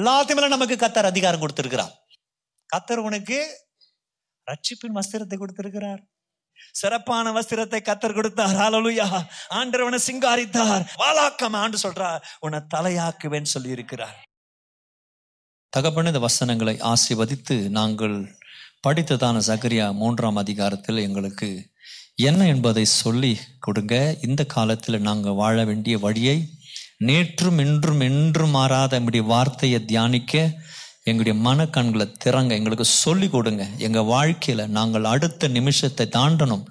எல்லாத்தையும் மேல நமக்கு கத்தர் அதிகாரம் கொடுத்திருக்கிறார். கத்தர் உனக்கு ரட்சிப்பின் வஸ்திரத்தை கொடுத்திருக்கிறார். சிறப்பான வஸ்திரத்தை கத்தர் கொடுத்தார். ஆலலுயா ஆண்டவனை சிங்காரித்தார். வாலாக்கம் ஆண்டு சொல்றார். உன்னை தலையாக்குவேன் சொல்லி இருக்கிறார் தகப்பன இந்த வசனங்களை ஆசிர்வதித்து நாங்கள் படித்ததான சகரியா மூன்றாம் அதிகாரத்தில் எங்களுக்கு என்ன என்பதை சொல்லி கொடுங்க. இந்த காலத்தில் நாங்கள் வாழ வேண்டிய வழியை நேற்றும் இன்றும் என்றும் மாறாத நம்முடைய வார்த்தையை தியானிக்க எங்களுடைய மனக்கண்களை திறங்க எங்களுக்கு சொல்லி கொடுங்க. எங்கள் வாழ்க்கையில் நாங்கள் அடுத்த நிமிஷத்தை தாண்டணும்.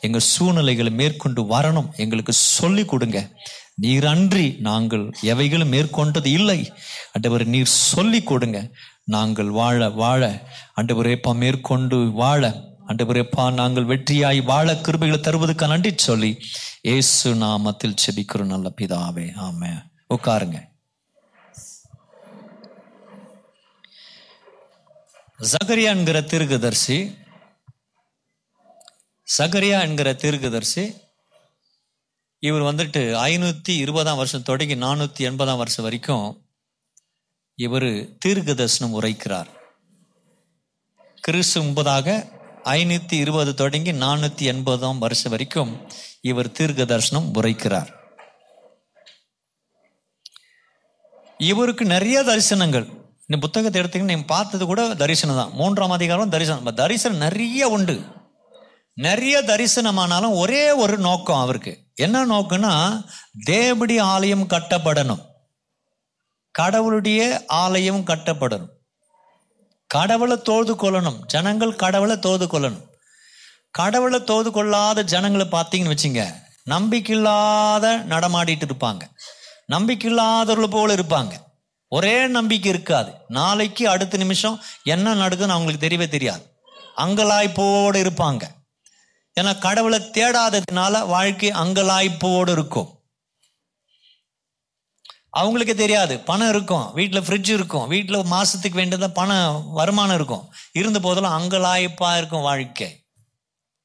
எங்கள் சூழ்நிலைகளை மேற்கொண்டு வரணும். எங்களுக்கு சொல்லி கொடுங்க. நீர் அன்றி நாங்கள் எவைகளும் மேற்கொண்டது இல்லை. அண்டவர் நீர் சொல்லி கொடுங்க. நாங்கள் வாழ வாழ. அண்டவரேப்பா மேற்கொண்டு வாழ. அண்டவரேப்பா நாங்கள் வெற்றியாய் வாழ கிருபைகளை தருவதுக்கு நன்றி சொல்லி இயேசு நாமத்தில் செபிக்கிறோம் நல்ல பிதாவே. ஆமே உட்காருங்க. சகரியா என்கிற தீர்க்கதர்சி சகரியா என்கிற தீர்க்கதர்சி இவர் வந்துட்டு ஐநூத்தி இருபதாம் வருஷம் தொடங்கி நானூத்தி எண்பதாம் வருஷம் வரைக்கும் இவர் தீர்க்க தரிசனம் உரைக்கிறார். கிறிஸ்து முன்பதாக ஐநூத்தி இருபது தொடங்கி நானூத்தி எண்பதாம் வருஷம் வரைக்கும் இவர் தீர்க்க தரிசனம் உரைக்கிறார். இவருக்கு நிறைய தரிசனங்கள். இந்த புத்தகத்தை எடுத்தீங்கன்னா நீங்க பார்த்தது கூட தரிசனம் தான். மூன்றாம் அதிகாரம் தரிசனம். தரிசனம் நிறைய உண்டு. நிறைய தரிசனமானாலும் ஒரே ஒரு நோக்கம் அவருக்கு. என்ன நோக்கம்னா தேவடி ஆலயம் கட்டப்படணும். கடவுளுடைய ஆலயம் கட்டப்படணும். கடவுளை தோது கொள்ளணும். ஜனங்கள் கடவுளை தோது கொள்ளணும். கடவுளை தோது கொள்ளாத ஜனங்களை பார்த்தீங்கன்னு வச்சுங்க நம்பிக்கையில்லாத நடமாடிட்டு இருப்பாங்க. நம்பிக்கையில்லாதவர்கள் போல இருப்பாங்க. ஒரே நம்பிக்கை இருக்காது. நாளைக்கு அடுத்த நிமிஷம் என்ன நடக்குதுன்னு அவங்களுக்கு தெரியவே தெரியாது. அங்கலாய்ப்போடு இருப்பாங்க. ஏன்னா கடவுளை தேடாததுனால வாழ்க்கை அங்கலாய்ப்போடு இருக்கும். அவங்களுக்கு தெரியாது. பணம் இருக்கும். வீட்டில் ஃப்ரிட்ஜ் இருக்கும். வீட்டில் மாசத்துக்கு வேண்டியதாக பணம் வருமானம் இருக்கும். இருந்த போதெல்லாம் அங்கலாய்ப்பா இருக்கும் வாழ்க்கை.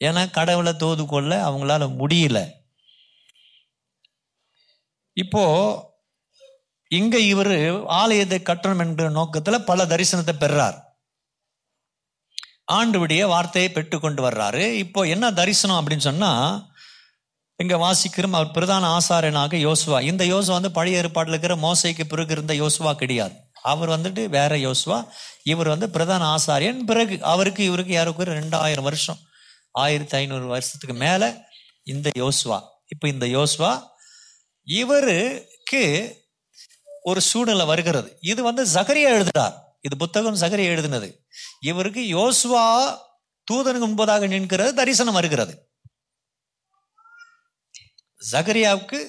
ஏன்னா கடவுளை தோது கொள்ள அவங்களால முடியல. இப்போ இங்க இவர் ஆலயத்தை கட்டணம் என்ற நோக்கத்தில் பல தரிசனத்தை பெறார். ஆண்டுடைய வார்த்தையை பெற்றுக்கொண்டு வர்றாரு. இப்போ என்ன தரிசனம் அப்படின்னு சொன்னா இங்க வாசிக்கிறோம் அவர் பிரதான ஆசாரனாக யோசுவா. இந்த யோசுவா வந்து பழைய ஏற்பாட்டில் இருக்கிற மோசைக்கு பிறகு இருந்த யோசுவா கிடையாது. அவர் வந்துட்டு வேற யோசுவா. இவர் வந்து பிரதான ஆசாரியன். பிறகு அவருக்கு இவருக்கு யாருக்கு ரெண்டாயிரம் வருஷம். ஆயிரத்தி ஐநூறு வருஷத்துக்கு மேல இந்த யோசுவா. இப்போ இந்த யோசுவா இவருக்கு ஒரு சூழ்நிலை வருகிறது. இது வந்து சகரியா எழுதுறார். இது புத்தகம் சகரியா எழுதினது. இவருக்கு யோசுவா தூதனுக்கு முன்பதாக நிற்கிறது தரிசனம் வருகிறது. ஜகரியாவுக்கு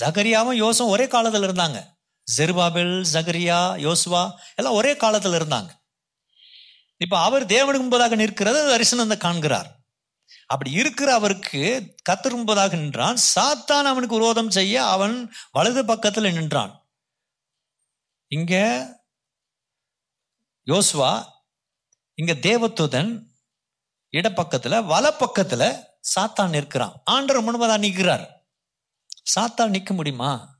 ஜகரியாவும் யோசும் ஒரே காலத்தில் இருந்தாங்க. ஜெருபாபில் ஜகரியா யோசுவா எல்லாம் ஒரே காலத்தில் இருந்தாங்க. இப்போ அவர் தேவனுக்கு முன்பதாக நிற்கிறது தரிசனத்தை காண்கிறார். அப்படி இருக்கிற அவருக்கு கத்தர் நின்றான். சாத்தான் அவனுக்கு விரோதம் செய்ய அவன் வலது பக்கத்தில் நின்றான். இங்க யோசுவா இங்க தேவத்துதன் இடப்பக்கத்துல வலப்பக்கத்துல சாத்தான் நிற்கிறான். ஆண்டர் முன்பதா நிற்கிறார். சாத்தான் நிற்க முடியுமா?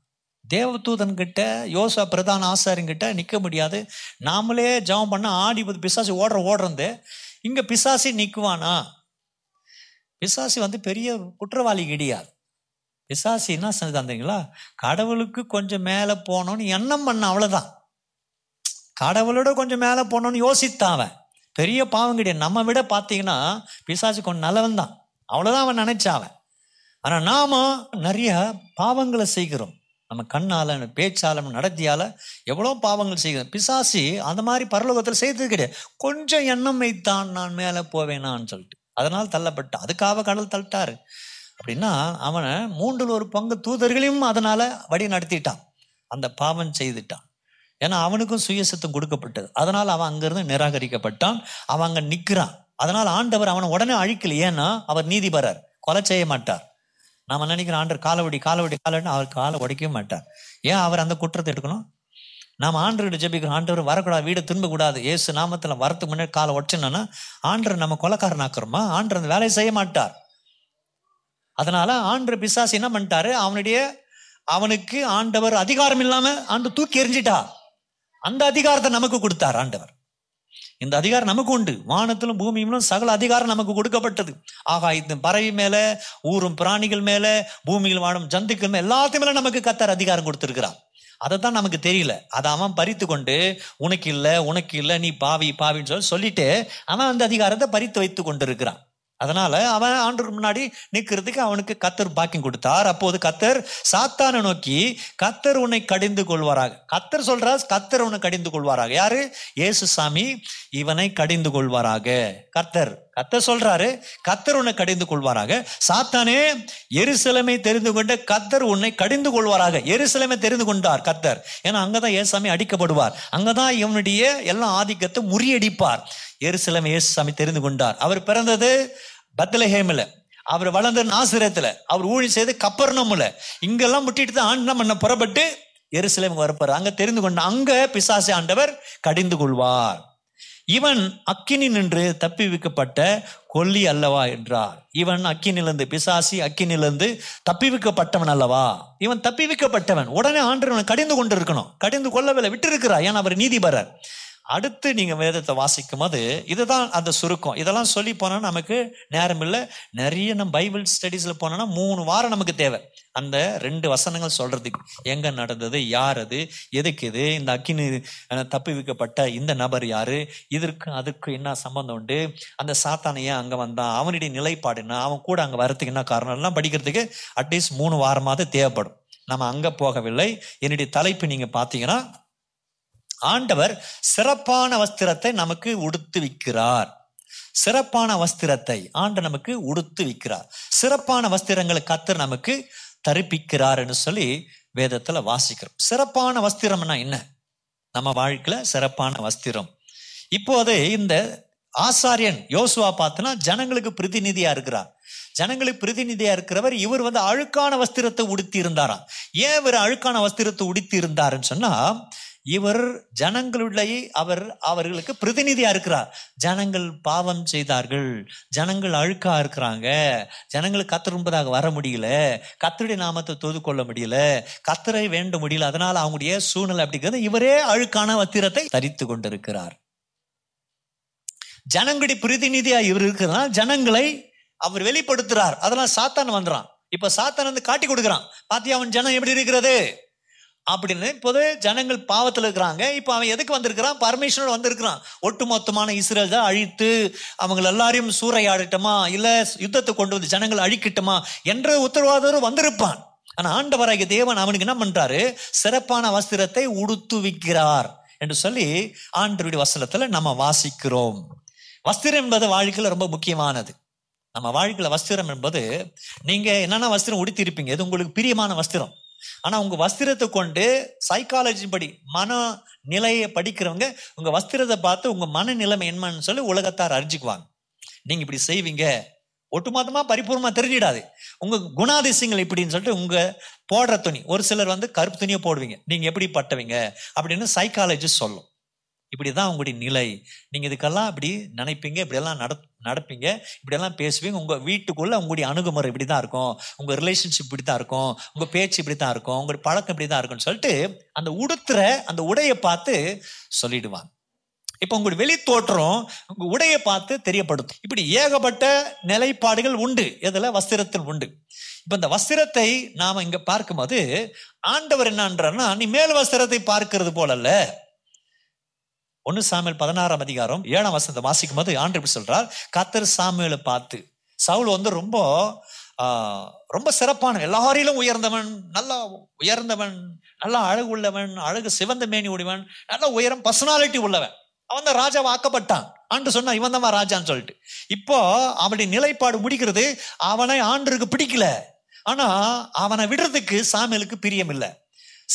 தேவதூதன் கிட்ட யோசா பிரதான ஆசாரியம் நிற்க முடியாது. நாமளே ஜெபம் பண்ண ஆடி பிசாசி ஓடுற ஓடுறது இங்கே பிசாசி நிற்குவானா? பிசாசி வந்து பெரிய குற்றவாளி கிடையாது. பிசாசி என்ன செஞ்சுதாந்தீங்களா கடவுளுக்கு கொஞ்சம் மேலே போனோம்னு எண்ணம் பண்ண அவ்வளோதான் கடவுளோட கொஞ்சம் மேலே போனோம்னு யோசித்தான் அவன். பெரிய பாவம் கிடையாது. நம்ம விட பார்த்தீங்கன்னா பிசாசி கொஞ்சம் நல்லவன் தான் அவ்வளோதான் அவன் நினைச்சாவன் ஆனால் நாம நிறைய பாவங்களை செய்கிறோம். நம்ம கண்ணால பேச்சால நடத்தியால் எவ்வளோ பாவங்கள் செய்கிறோம். பிசாசி அந்த மாதிரி பரலோகத்தில் செய்தது கிடையாது. கொஞ்சம் எண்ணம் வைத்தான் நான் மேலே போவேனான்னு சொல்லிட்டு. அதனால் தள்ளப்பட்டான். அதுக்காக கடல் தள்ளிட்டாரு. அப்படின்னா அவனை மூன்றில் ஒரு பங்கு தூதர்களையும் அதனால் வழி நடத்திட்டான். அந்த பாவம் செய்துட்டான். ஏன்னா அவனுக்கும் சுயசத்தம் கொடுக்கப்பட்டது. அதனால் அவன் அங்கேருந்து நிராகரிக்கப்பட்டான். அவன் அங்கே நிற்கிறான் அதனால் ஆண்டவர் அவனை உடனே அழிக்கல. ஏன்னா அவர் நீதிபரர். கொலை செய்ய மாட்டார். நாம நினைக்கிற ஆண்டர் காலவடி காலவடி காலவடி அவர் காலை உடைக்கவே மாட்டார். ஏன் அவர் அந்த குற்றத்தை எடுக்கணும்? நாம் ஆண்டர்கிட்ட ஜெபிக்கிறோம். ஆண்டவர் வரக்கூடாது வீடு திரும்பக்கூடாது ஏசு நாமத்தில் வரத்துக்கு முன்னாடி காலை உடச்சுனா ஆண்டர் நம்ம கொலைக்காரனாக்குறோமா? ஆண்டர் அந்த வேலையை செய்ய மாட்டார். அதனால ஆண்டர் பிசாசு என்ன பண்ணிட்டாரு? அவனுடைய அவனுக்கு ஆண்டவர் அதிகாரம் இல்லாம ஆண்டு தூக்கி எறிஞ்சிட்டா அந்த அதிகாரத்தை நமக்கு கொடுத்தார் ஆண்டவர். இந்த அதிகாரம் நமக்கு உண்டு. வானத்திலும் பூமியிலும் சகல அதிகாரம் நமக்கு கொடுக்கப்பட்டது. ஆகாயத்தின் பறவை மேல ஊரும் பிராணிகள் மேல பூமியில் வாழும் ஜந்துக்கள் மேல எல்லாத்தையும் மேல நமக்கு கத்தார் அதிகாரம் கொடுத்திருக்கிறார். அதை தான் நமக்கு தெரியல. அதை அவன் பறித்து கொண்டு உனக்கு இல்லை உனக்கு இல்லை நீ பாவி பாவின்னு சொல்லி சொல்லிட்டு அவன் அந்த அதிகாரத்தை பறித்து வைத்து கொண்டிருக்கிறான். அதனால அவன் ஆண்டு முன்னாடி நிற்கிறதுக்கு அவனுக்கு கத்தர் பாக்கியம் கொடுத்தார். அப்போது கத்தர் சாத்தானை நோக்கி கத்தர் உன்னை கடிந்து கொள்வாராக. கத்தர் சொல்றார் கத்தர் உன்னை கடிந்து கொள்வாராக. யாரு? இயேசு சாமி இவனை கடிந்து கொள்வாராக. கத்தர் கத்தர் சொல்றாரு கத்தர் உன்னை கடிந்து கொள்வாராக. சாத்தானே எருசலமை தெரிந்து கொண்ட கத்தர் உன்னை கடிந்து கொள்வாராக. எருசலமை தெரிந்து கொண்டார் கத்தர். ஏன்னா அங்கதான் ஏசாமி அடிக்கப்படுவார். அங்கதான் இவனுடைய எல்லா ஆதிக்கத்தை முறியடிப்பார். எருசலமை ஏசாமி தெரிந்து கொண்டார். அவர் பிறந்தது பத்லஹேமில். அவர் வளர்ந்த நாசிரத்தில். அவர் ஊழி செய்து கப்பர்ணமுல. இங்கெல்லாம் முட்டிட்டு தான் ஆண்டு என்ன புறப்பட்டு எருசலேமுக்கு வரப்பார் அங்க தெரிந்து கொண்ட அங்க பிசாசி ஆண்டவர் கடிந்து கொள்வார். இவன் அக்கினி நின்று தப்பிவிக்கப்பட்ட கொல்லி அல்லவா என்றார். இவன் அக்கினிலிருந்து பிசாசி அக்கினிலிருந்து தப்பிவிக்கப்பட்டவன் அல்லவா? இவன் தப்பிவிக்கப்பட்டவன். உடனே ஆண்டவன் கடிந்து கொண்டு இருக்கணும் கடிந்து கொள்ளவில்லை விட்டு இருக்கிறார் ஏன்னா அவர் நீதிபரர். அடுத்து நீங்க வேதத்தை வாசிக்கும் போது இதுதான் அந்த சுருக்கம். இதெல்லாம் சொல்லி போனா நமக்கு நேரம் இல்லை. நிறைய நம்ம பைபிள் ஸ்டடீஸில் போனோம்னா மூணு வாரம் நமக்கு தேவை. அந்த ரெண்டு வசனங்கள் சொல்றதுக்கு. எங்க நடந்தது? யார் அது? எதுக்கு இது? இந்த அக்கினி தப்புவிக்கப்பட்ட தப்பி வைக்கப்பட்ட இந்த நபர் யாரு? இதற்கு அதுக்கு என்ன சம்பந்தம் உண்டு? அந்த சாத்தானை ஏன் அங்க வந்தான்? அவனுடைய நிலைப்பாடு என்ன? அவன் கூட அங்க வரத்துக்கு என்ன காரணம்? எல்லாம் படிக்கிறதுக்கு அட்லீஸ்ட் மூணு வாரமாவது தேவைப்படும். நம்ம அங்க போகவில்லை. என்னுடைய தலைப்பு நீங்க பாத்தீங்கன்னா ஆண்டவர் சிறப்பான வஸ்திரத்தை நமக்கு உடுத்து விற்கிறார். சிறப்பான வஸ்திரத்தை ஆண்டு நமக்கு உடுத்து விற்கிறார். சிறப்பான வஸ்திரங்களை கத்தர் நமக்கு தரிப்பிக்கிறார் என்று சொல்லி வேதத்துல வாசிக்கிறோம். சிறப்பான வஸ்திரம்னா என்ன? நம்ம வாழ்க்கையில சிறப்பான வஸ்திரம். இப்போது இந்த ஆசாரியன் யோசுவா பார்த்தனா ஜனங்களுக்கு பிரதிநிதியா இருக்கிறார். ஜனங்களுக்கு பிரதிநிதியா இருக்கிறவர் இவர் வந்து அழுக்கான வஸ்திரத்தை உடுத்தி இருந்தாராம். ஏன் இவர் அழுக்கான வஸ்திரத்தை உடுத்தி இருந்தாருன்னு சொன்னா இவர் ஜனங்களுடைய அவர் அவர்களுக்கு பிரதிநிதியா இருக்கிறார். ஜனங்கள் பாவம் செய்தார்கள். ஜனங்கள் அழுக்கா இருக்கிறாங்க. ஜனங்களுக்கு கத்திரும்பதாக வர முடியல. கத்தருடைய நாமத்தை தொது கொள்ள முடியல. கத்தரை வேண்ட முடியல. அதனால அவங்களுடைய சூழ்நிலை அப்படிங்கிறது இவரே அழுக்கான வத்திரத்தை தரித்து கொண்டிருக்கிறார். ஜனங்களுடைய பிரதிநிதியா இவர் இருக்கிறதுனால ஜனங்களை அவர் வெளிப்படுத்துறார். அதெல்லாம் சாத்தான் வந்துறான் இப்ப சாத்தான் வந்து காட்டி கொடுக்குறான். பாத்தியா அவன் ஜனம் எப்படி இருக்கிறது? அப்படின்னு இப்போது ஜனங்கள் பாவத்தில் இருக்கிறாங்க. இப்போ அவன் எதுக்கு வந்திருக்கிறான்? பரமேஸ்வரன் வந்திருக்கிறான். ஒட்டுமொத்தமான இஸ்ரேல் தான் அழித்து அவங்க எல்லாரையும் சூறையாடட்டுமா? இல்லை யுத்தத்தை கொண்டு வந்து ஜனங்கள் அழிக்கட்டுமா? என்ற உத்தரவாதரும் வந்திருப்பான். ஆனால் ஆண்டவராகிய தேவன் அவனுக்கு என்ன பண்ணுறாரு சிறப்பான வஸ்திரத்தை உடுத்துவிக்கிறார் என்று சொல்லி ஆண்டருடைய வசனத்தில் நம்ம வாசிக்கிறோம். வஸ்திரம் என்பது வாழ்க்கையில் ரொம்ப முக்கியமானது. நம்ம வாழ்க்கையில் வஸ்திரம் என்பது நீங்கள் என்னென்ன வஸ்திரம் உடுத்திருப்பீங்க இது உங்களுக்கு பிரியமான வஸ்திரம். ஆனா உங்க வஸ்திரத்தை கொண்டு சைக்காலஜி படி மன நிலையை படிக்கிறவங்க உங்க வஸ்திரத்தை பார்த்து உங்க மன நிலைமை என்னன்னு சொல்லி உலகத்தார் அறிஞ்சுக்குவாங்க. நீங்க இப்படி செய்வீங்க ஒட்டுமொத்தமா பரிபூர்ணமா தெரிஞ்சிடாது. உங்க குணாதிசயங்கள் இப்படின்னு சொல்லிட்டு உங்க போடுற துணி ஒரு சிலர் வந்து கருப்பு துணியை போடுவீங்க. நீங்க எப்படி பட்டவீங்க அப்படின்னு சைக்காலஜி சொல்லும். இப்படி தான் உங்களுடைய நிலை. நீங்கள் இதுக்கெல்லாம் இப்படி நினைப்பீங்க இப்படியெல்லாம் நட நடப்பீங்க இப்படியெல்லாம் பேசுவீங்க. உங்கள் வீட்டுக்குள்ளே உங்களுடைய அணுகுமுறை இப்படி தான் இருக்கும். உங்கள் ரிலேஷன்ஷிப் இப்படி தான் இருக்கும். உங்கள் பேச்சு இப்படி தான் இருக்கும். உங்களுடைய பழக்கம் இப்படி தான் இருக்கும்னு சொல்லிட்டு அந்த உடுத்துற அந்த உடையை பார்த்து சொல்லிடுவாங்க. இப்போ உங்களுடைய வெளி தோற்றம் உங்கள் உடையை பார்த்து தெரியப்படுத்தும். இப்படி ஏகப்பட்ட நிலைப்பாடுகள் உண்டு. இதில் வஸ்திரத்தில் உண்டு. இப்போ இந்த வஸ்திரத்தை நாம் இங்கே பார்க்கும்போது ஆண்டவர் என்னன்றார்னா நீ மேல் வஸ்திரத்தை பார்க்கறது போலல்ல. ஒன்னு சாமியல் பதினாறாம் அதிகாரம் ஏழாம் வசந்த வாசிக்கும் போது ஆண்டு எப்படி சொல்றார் கத்தர் சாமியலை பார்த்து. சவுல் வந்து ரொம்ப ரொம்ப சிறப்பான எல்லாரிலும் உயர்ந்தவன் நல்லா உயர்ந்தவன் நல்லா அழகு உள்ளவன் அழகு சிவந்த மேனி உடையவன் நல்ல உயரம் பர்சனாலிட்டி உள்ளவன். அவன் தான் ராஜாவை ஆக்கப்பட்டான். ஆண்டு சொன்னா இவன் தான் ராஜான்னு சொல்லிட்டு. இப்போ அவனுடைய நிலைப்பாடு முடிக்கிறது அவனை ஆண்டருக்கு பிடிக்கல. ஆனா அவனை விடுறதுக்கு சாமியலுக்கு பிரியம் இல்லை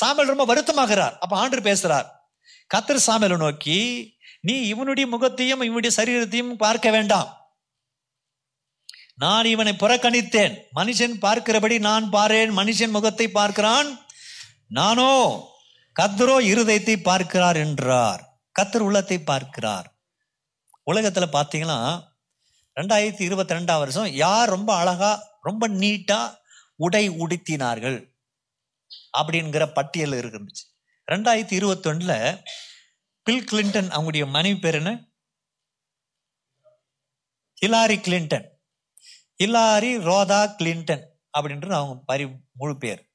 சாமியல் ரொம்ப வருத்தமாகிறார். அப்ப ஆண்டு பேசுறார் கத்தர் சாமியலை நோக்கி நீ இவனுடைய முகத்தையும் இவனுடைய சரீரத்தையும் பார்க்க வேண்டாம். நான் இவனை புறக்கணித்தேன். மனுஷன் பார்க்கிறபடி நான் பாரேன். மனுஷன் முகத்தை பார்க்கிறான். நானோ கத்தரோ இருதயத்தை பார்க்கிறார் என்றார். கத்தர் உள்ளத்தை பார்க்கிறார். உலகத்தில் பார்த்தீங்கன்னா ரெண்டாயிரத்தி இருபத்தி ரெண்டாம் வருஷம் யார் ரொம்ப அழகா ரொம்ப நீட்டா உடை உடுத்தினார்கள் அப்படிங்கிற பட்டியல் இருந்துச்சு. ரெண்டாயிரத்தி இருபத்தொன்னுல பில் கிளின்டன் அவங்களுடைய மனைவி பேர் என்ன? Hillary Clinton Hillary Rodham Clinton அப்படின்றது அவங்க பரி முழு பேர்.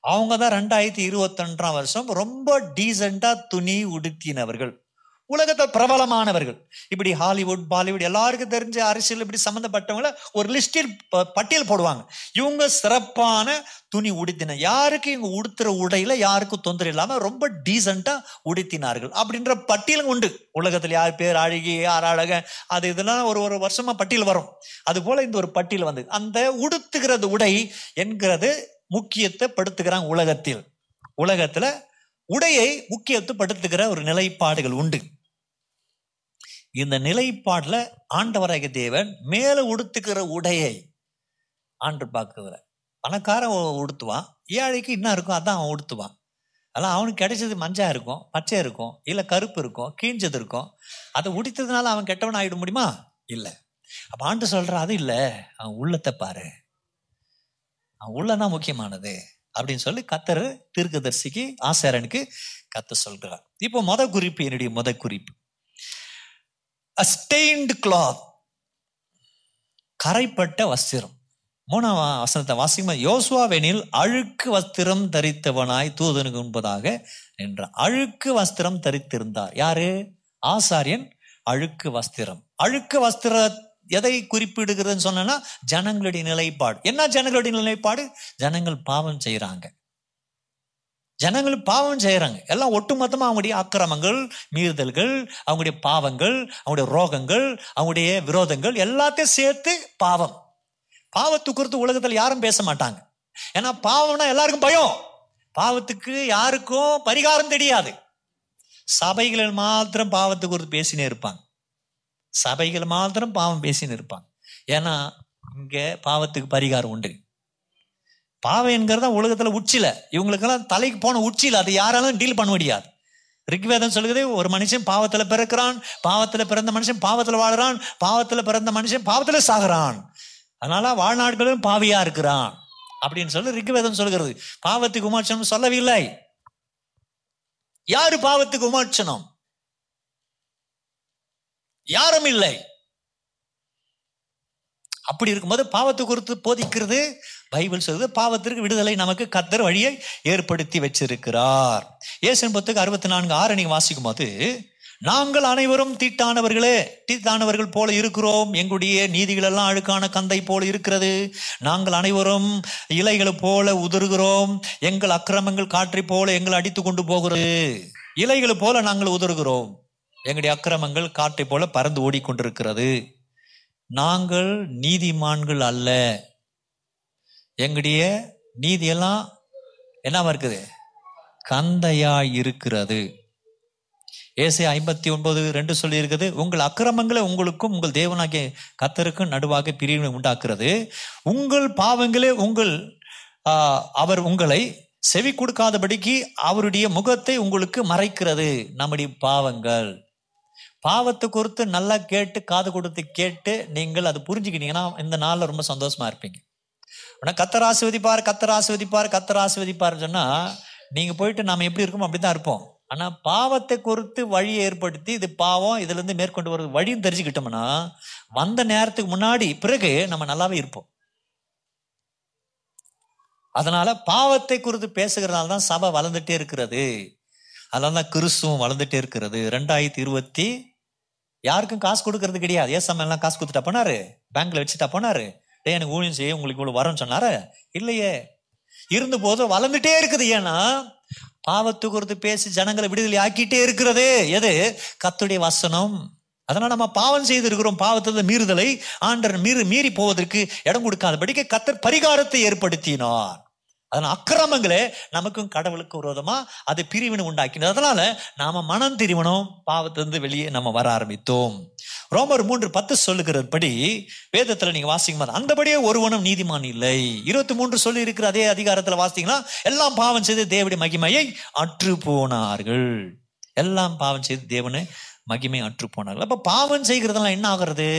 அவங்க தான் ரெண்டாயிரத்தி இருபத்தொன்றாம் வருஷம் ரொம்ப டீசெண்டாக துணி உடுத்தினவர்கள். உலகத்தில் பிரபலமானவர்கள். இப்படி ஹாலிவுட் பாலிவுட் எல்லாருக்கும் தெரிஞ்ச அரசியல் இப்படி சம்மந்தப்பட்டவங்கள ஒரு லிஸ்டில் ப- பட்டியல் போடுவாங்க. இவங்க சிறப்பான துணி உடுத்தின யாருக்கு இவங்க உடுத்துற உடையில யாருக்கும் தொந்தரவு இல்லாமல் ரொம்ப டீசெண்டாக உடுத்தினார்கள். அப்படின்ற பட்டியலும் உண்டு. உலகத்தில் யார் பேர் அழகி யார் அழக அது இதெல்லாம் ஒரு ஒரு வருஷமா பட்டியல் வரும். அது போல இந்த ஒரு பட்டியல் வந்து அந்த உடுத்துகிறது உடை என்கிறது முக்கியத்தை படுத்துகிறாங்க உலகத்தில். உலகத்தில் உடையை முக்கியத்துவப்படுத்துகிற ஒரு நிலைப்பாடுகள் உண்டு. இந்த நிலைப்பாடுல ஆண்டவராக தேவன் மேலே உடுத்துக்கிற உடையை ஆண்டு பார்க்குற பணக்காரன் உடுத்துவான். ஏழைக்கு என்ன இருக்கும் அதான் அவன் உடுத்துவான். அதெல்லாம் அவனுக்கு கிடைச்சது மஞ்சா இருக்கும் பச்சை இருக்கும் இல்லை கருப்பு இருக்கும் கீஞ்சது இருக்கும். அதை உடித்ததுனால அவன் கெட்டவன் ஆகிட முடியுமா? இல்லை. அப்ப ஆண்டு சொல்ற அது இல்லை. அவன் உள்ளத்தை பாரு. அவன் உள்ளதான் முக்கியமானது. அப்படின்னு சொல்லி கத்தர் தீர்க்கதரிசிக்கு ஆசாரனுக்கு கத்த சொல்கிறார் இப்போ மத குறிப்பு என்னுடைய மத குறிப்பு. ஸ்டெயின்டு கிளாத் கரைப்பட்ட வஸ்திரம். மூணாம் வசனத்தை வாசிக்கும் யோசுவாவெனில் அழுக்கு வஸ்திரம் தரித்தவனாய் தூதனுக்கு முன்பதாக நின்றான் அழுக்கு வஸ்திரம் தரித்திருந்தார். யாரு? ஆசாரியன் அழுக்கு வஸ்திரம். அழுக்கு வஸ்திர எதை குறிப்பிடுகிறதுன்னு சொன்னா ஜனங்களுடைய நிலைப்பாடு. என்ன ஜனங்களுடைய நிலைப்பாடு? ஜனங்கள் பாவம் செய்யறாங்க ஜனங்கள் பாவம் செய்கிறாங்க எல்லாம் ஒட்டுமொத்தமாக அவங்களுடைய அக்கிரமங்கள் மீறுதல்கள் அவங்களுடைய பாவங்கள் அவங்களுடைய ரோகங்கள் அவங்களுடைய விரோதங்கள் எல்லாத்தையும் சேர்த்து பாவம். பாவத்துக்கு குறித்து உலகத்தில் யாரும் பேச மாட்டாங்க. ஏன்னா பாவம்னா எல்லாருக்கும் பயம். பாவத்துக்கு யாருக்கும் பரிகாரம் தெரியாது. சபைகளில் மாத்திரம் பாவத்துக்கு குறித்து பேசினே இருப்பாங்க. சபைகள் மாத்திரம் பாவம் பேசின்னு இருப்பாங்க. ஏன்னா இங்கே பாவத்துக்கு பரிகாரம் உண்டு. பாவம் என்கிறதா உலகத்தில் உச்சில. இவங்களுக்கெல்லாம் தலைக்கு போன உச்சில. அது யாராலும் டீல் பண்ண முடியாது. ரிக்வேதம் சொல்லுது ஒரு மனுஷன் பாவத்தில் பிறக்கிறான் பாவத்தில் பிறந்த மனுஷன் பாவத்தில் வாழ்கிறான் பாவத்தில் பிறந்த மனுஷன் பாவத்தில் சாகிறான். அதனால வாழ்நாட்களும் பாவியா இருக்கிறான். அப்படின்னு சொல்லி ரிக்வேதம் சொல்கிறது பாவத்துக்கு உமாட்சனம் சொல்லவில்லை. யாரு பாவத்துக்கு உமாட்சனம் யாரும் இல்லை. அப்படி இருக்கும்போது பாவத்தை குறித்து போதிக்கிறது பைபிள் சொல்றது பாவத்திற்கு விடுதலை நமக்கு கத்தர் வழியை ஏற்படுத்தி வச்சிருக்கிறார். ஏசன் பத்துக்கு அறுபத்தி நான்கு ஆறு நீங்க வாசிக்கும் போது நாங்கள் அனைவரும் தீட்டானவர்களே தீட்டானவர்கள் போல இருக்கிறோம். எங்களுடைய நீதிகள் எல்லாம் அழுக்கான கந்தை போல இருக்கிறது. நாங்கள் அனைவரும் இலைகளை போல உதறுகிறோம். எங்கள் அக்கிரமங்கள் காற்றை போல எங்களை அடித்து கொண்டு போகிறது. இலைகளை போல நாங்கள் உதறுகிறோம். எங்களுடைய அக்கிரமங்கள் காற்றை போல பறந்து ஓடிக்கொண்டிருக்கிறது. நாங்கள் நீதிமான்கள் அல்ல. எங்களுடைய நீதியெல்லாம் என்னவா இருக்குது? கந்தையா இருக்கிறது. ஏசை ஐம்பத்தி ஒன்பது ரெண்டு சொல்லி இருக்குது உங்கள் அக்கிரமங்களை உங்களுக்கும் உங்கள் தேவனாகிய கத்தருக்கும் நடுவாக பிரிவினை உண்டாக்குறது உங்கள் பாவங்களே உங்கள் அவர் உங்களை செவி கொடுக்காதபடிக்கு அவருடைய முகத்தை உங்களுக்கு மறைக்கிறது. நம்முடைய பாவங்கள். பாவத்தை குறித்து நல்லா கேட்டு காது கொடுத்து கேட்டு நீங்கள் அது புரிஞ்சுக்கிட்டீங்கன்னா இந்த நாளில் ரொம்ப சந்தோஷமா இருப்பீங்க. ஆனால் கத்தர் ஆசிர்வதிப்பார் கத்தர் ஆசிர்வதிப்பார் கத்தர் ஆசிர்வதிப்பார் சொன்னால் நீங்கள் போயிட்டு நாம் எப்படி இருக்கோமோ அப்படிதான் இருப்போம். ஆனால் பாவத்தை குறித்து வழியை ஏற்படுத்தி இது பாவம் இதுலேருந்து மேற்கொண்டு வர்றது வழியும் தெரிஞ்சுக்கிட்டோம்னா வந்த நேரத்துக்கு முன்னாடி பிறகு நம்ம நல்லாவே இருப்போம். அதனால பாவத்தை குறித்து பேசுகிறதுனால தான் சபை வளர்ந்துட்டே இருக்கிறது. அதனால தான் கிறிஸ்துவம் வளர்ந்துட்டே இருக்கிறது. ரெண்டாயிரத்தி இருபத்தி யாருக்கும் காசு கொடுக்கறது கிடையாது. ஏசம் எல்லாம் காசு கொடுத்துட்டா போனாரு? பேங்க்ல வச்சுட்டா போனாரு? டேய் எனக்கு ஊழியம் செய்ய உங்களுக்கு இவ்வளவு வரும் சொன்னாரு? இல்லையே. இருந்த போது வளர்ந்துட்டே இருக்குது. ஏன்னா பாவத்து குறித்து பேசி ஜனங்களை விடுதலை ஆக்கிட்டே இருக்கிறது. எது? கத்துடைய வசனம். அதனால நம்ம பாவம் செய்திருக்கிறோம். பாவத்தை மீறுதலை ஆண்டர் மீறி மீறி போவதற்கு இடம் கொடுக்காதபடிக்கு கத்தர் பரிகாரத்தை ஏற்படுத்தினார். அதனால் அக்கிரமங்களே நமக்கும் கடவுளுக்கு விரோதமாக அது பிரிவினை உண்டாக்கினது அதனால் நாம் மனம் திரிவனும் பாவத்திலிருந்து வெளியே நம்ம வர ஆரம்பித்தோம். ரோமர் மூன்று பத்து சொல்லுகிறபடி வேதத்தில் நீங்கள் வாசிக்கும் போது அந்தபடியே ஒருவனும் நீதிமான் இல்லை. இருபத்தி மூன்று சொல்லி இருக்கிற அதே அதிகாரத்தில் வாசித்தீங்கன்னா எல்லாம் பாவம் செய்து தேவடி மகிமையை அற்று போனார்கள் எல்லாம் பாவம் செய்து தேவனை மகிமை அற்று போனார்கள் அப்போ பாவம் செய்கிறதெல்லாம் என்ன ஆகுறது?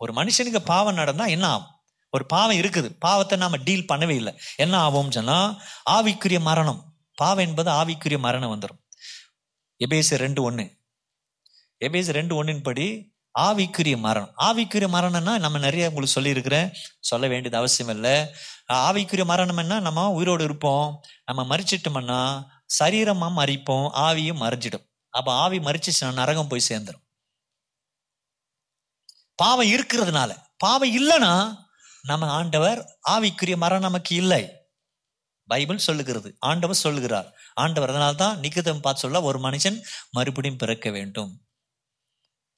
ஒரு மனுஷனுக்கு பாவம் நடந்தால் என்ன ஆகும்? ஒரு பாவம் இருக்குது. பாவத்தை நாம் டீல் பண்ணவே இல்லை. என்ன ஆகும் சொன்னா ஆவிக்குரிய மரணம். பாவம் என்பது ஆவிக்குரிய மரணம் வந்துடும் எபேசு ரெண்டு ஒன்று எபேசு ரெண்டு ஒன்றின் படி ஆவிக்குரிய மரணம். ஆவிக்குரிய மரணம்னா நம்ம நிறைய உங்களுக்கு சொல்லியிருக்கிறேன். சொல்ல வேண்டியது அவசியம் இல்லை. ஆவிக்குரிய மரணம்னா நம்ம உயிரோடு இருப்போம். நம்ம மறிச்சிட்டோம்னா சரீரமாக மறிப்போம் ஆவியும் மறைஞ்சிடும். அப்போ ஆவி மறிச்சிச்சுன்னா நரகம் போய் சேர்ந்துடும் பாவம் இருக்கிறதுனால. பாவம் இல்லைன்னா நம்ம ஆண்டவர் ஆவிக்குரிய மரணம் நமக்கு இல்லை. பைபிள் சொல்லுகிறது. ஆண்டவர் சொல்லுகிறார். ஆண்டவர் அதனால்தான் தான் நிக்கிதம் பார்த்து சொல்ல ஒரு மனுஷன் மறுபடியும் பிறக்க வேண்டும்.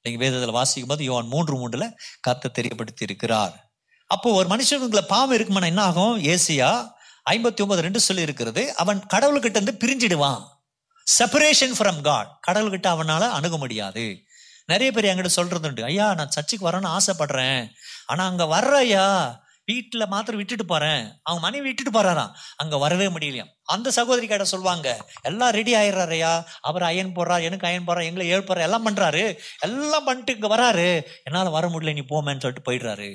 நீங்கள் வேதத்தில் வாசிக்கும் போது யோன் மூன்று மூன்றுல கத்த தெரியப்படுத்தி இருக்கிறார் அப்போ ஒரு மனுஷனுக்குள்ள பாவம் இருக்குமானா என்ன ஆகும்? ஏசியா ஐம்பத்தி ஒன்பது ரெண்டு சொல்லி இருக்கிறது அவன் கடவுள்கிட்ட இருந்து பிரிஞ்சிடுவான். செப்பரேஷன் ஃப்ரம் காட் கடவுள்கிட்ட அவனால அணுக முடியாது. நிறைய பேர் என்கிட்ட சொல்றது உண்டு. ஐயா நான் சர்ச்சுக்கு வரேன்னு ஆசைப்படுறேன். ஆனா அங்க வர்ற ஐயா வீட்டுல மாத்திரம் விட்டுட்டு போறேன். அவங்க மனைவி விட்டுட்டு போறாராம். அங்க வரவே முடியலையா அந்த சகோதரி கிட்ட சொல்லுவாங்க எல்லாம் ரெடி ஆயிடுறாருயா அவர் அயன் போடுறாரு எனக்கு அயன் போடுறா எங்களை எழுப்புறாரு எல்லாம் பண்றாரு. எல்லாம் பண்ணிட்டு இங்க வராரு. என்னால வர முடியல நீ போமேன்னு சொல்லிட்டு போயிடுறாரு.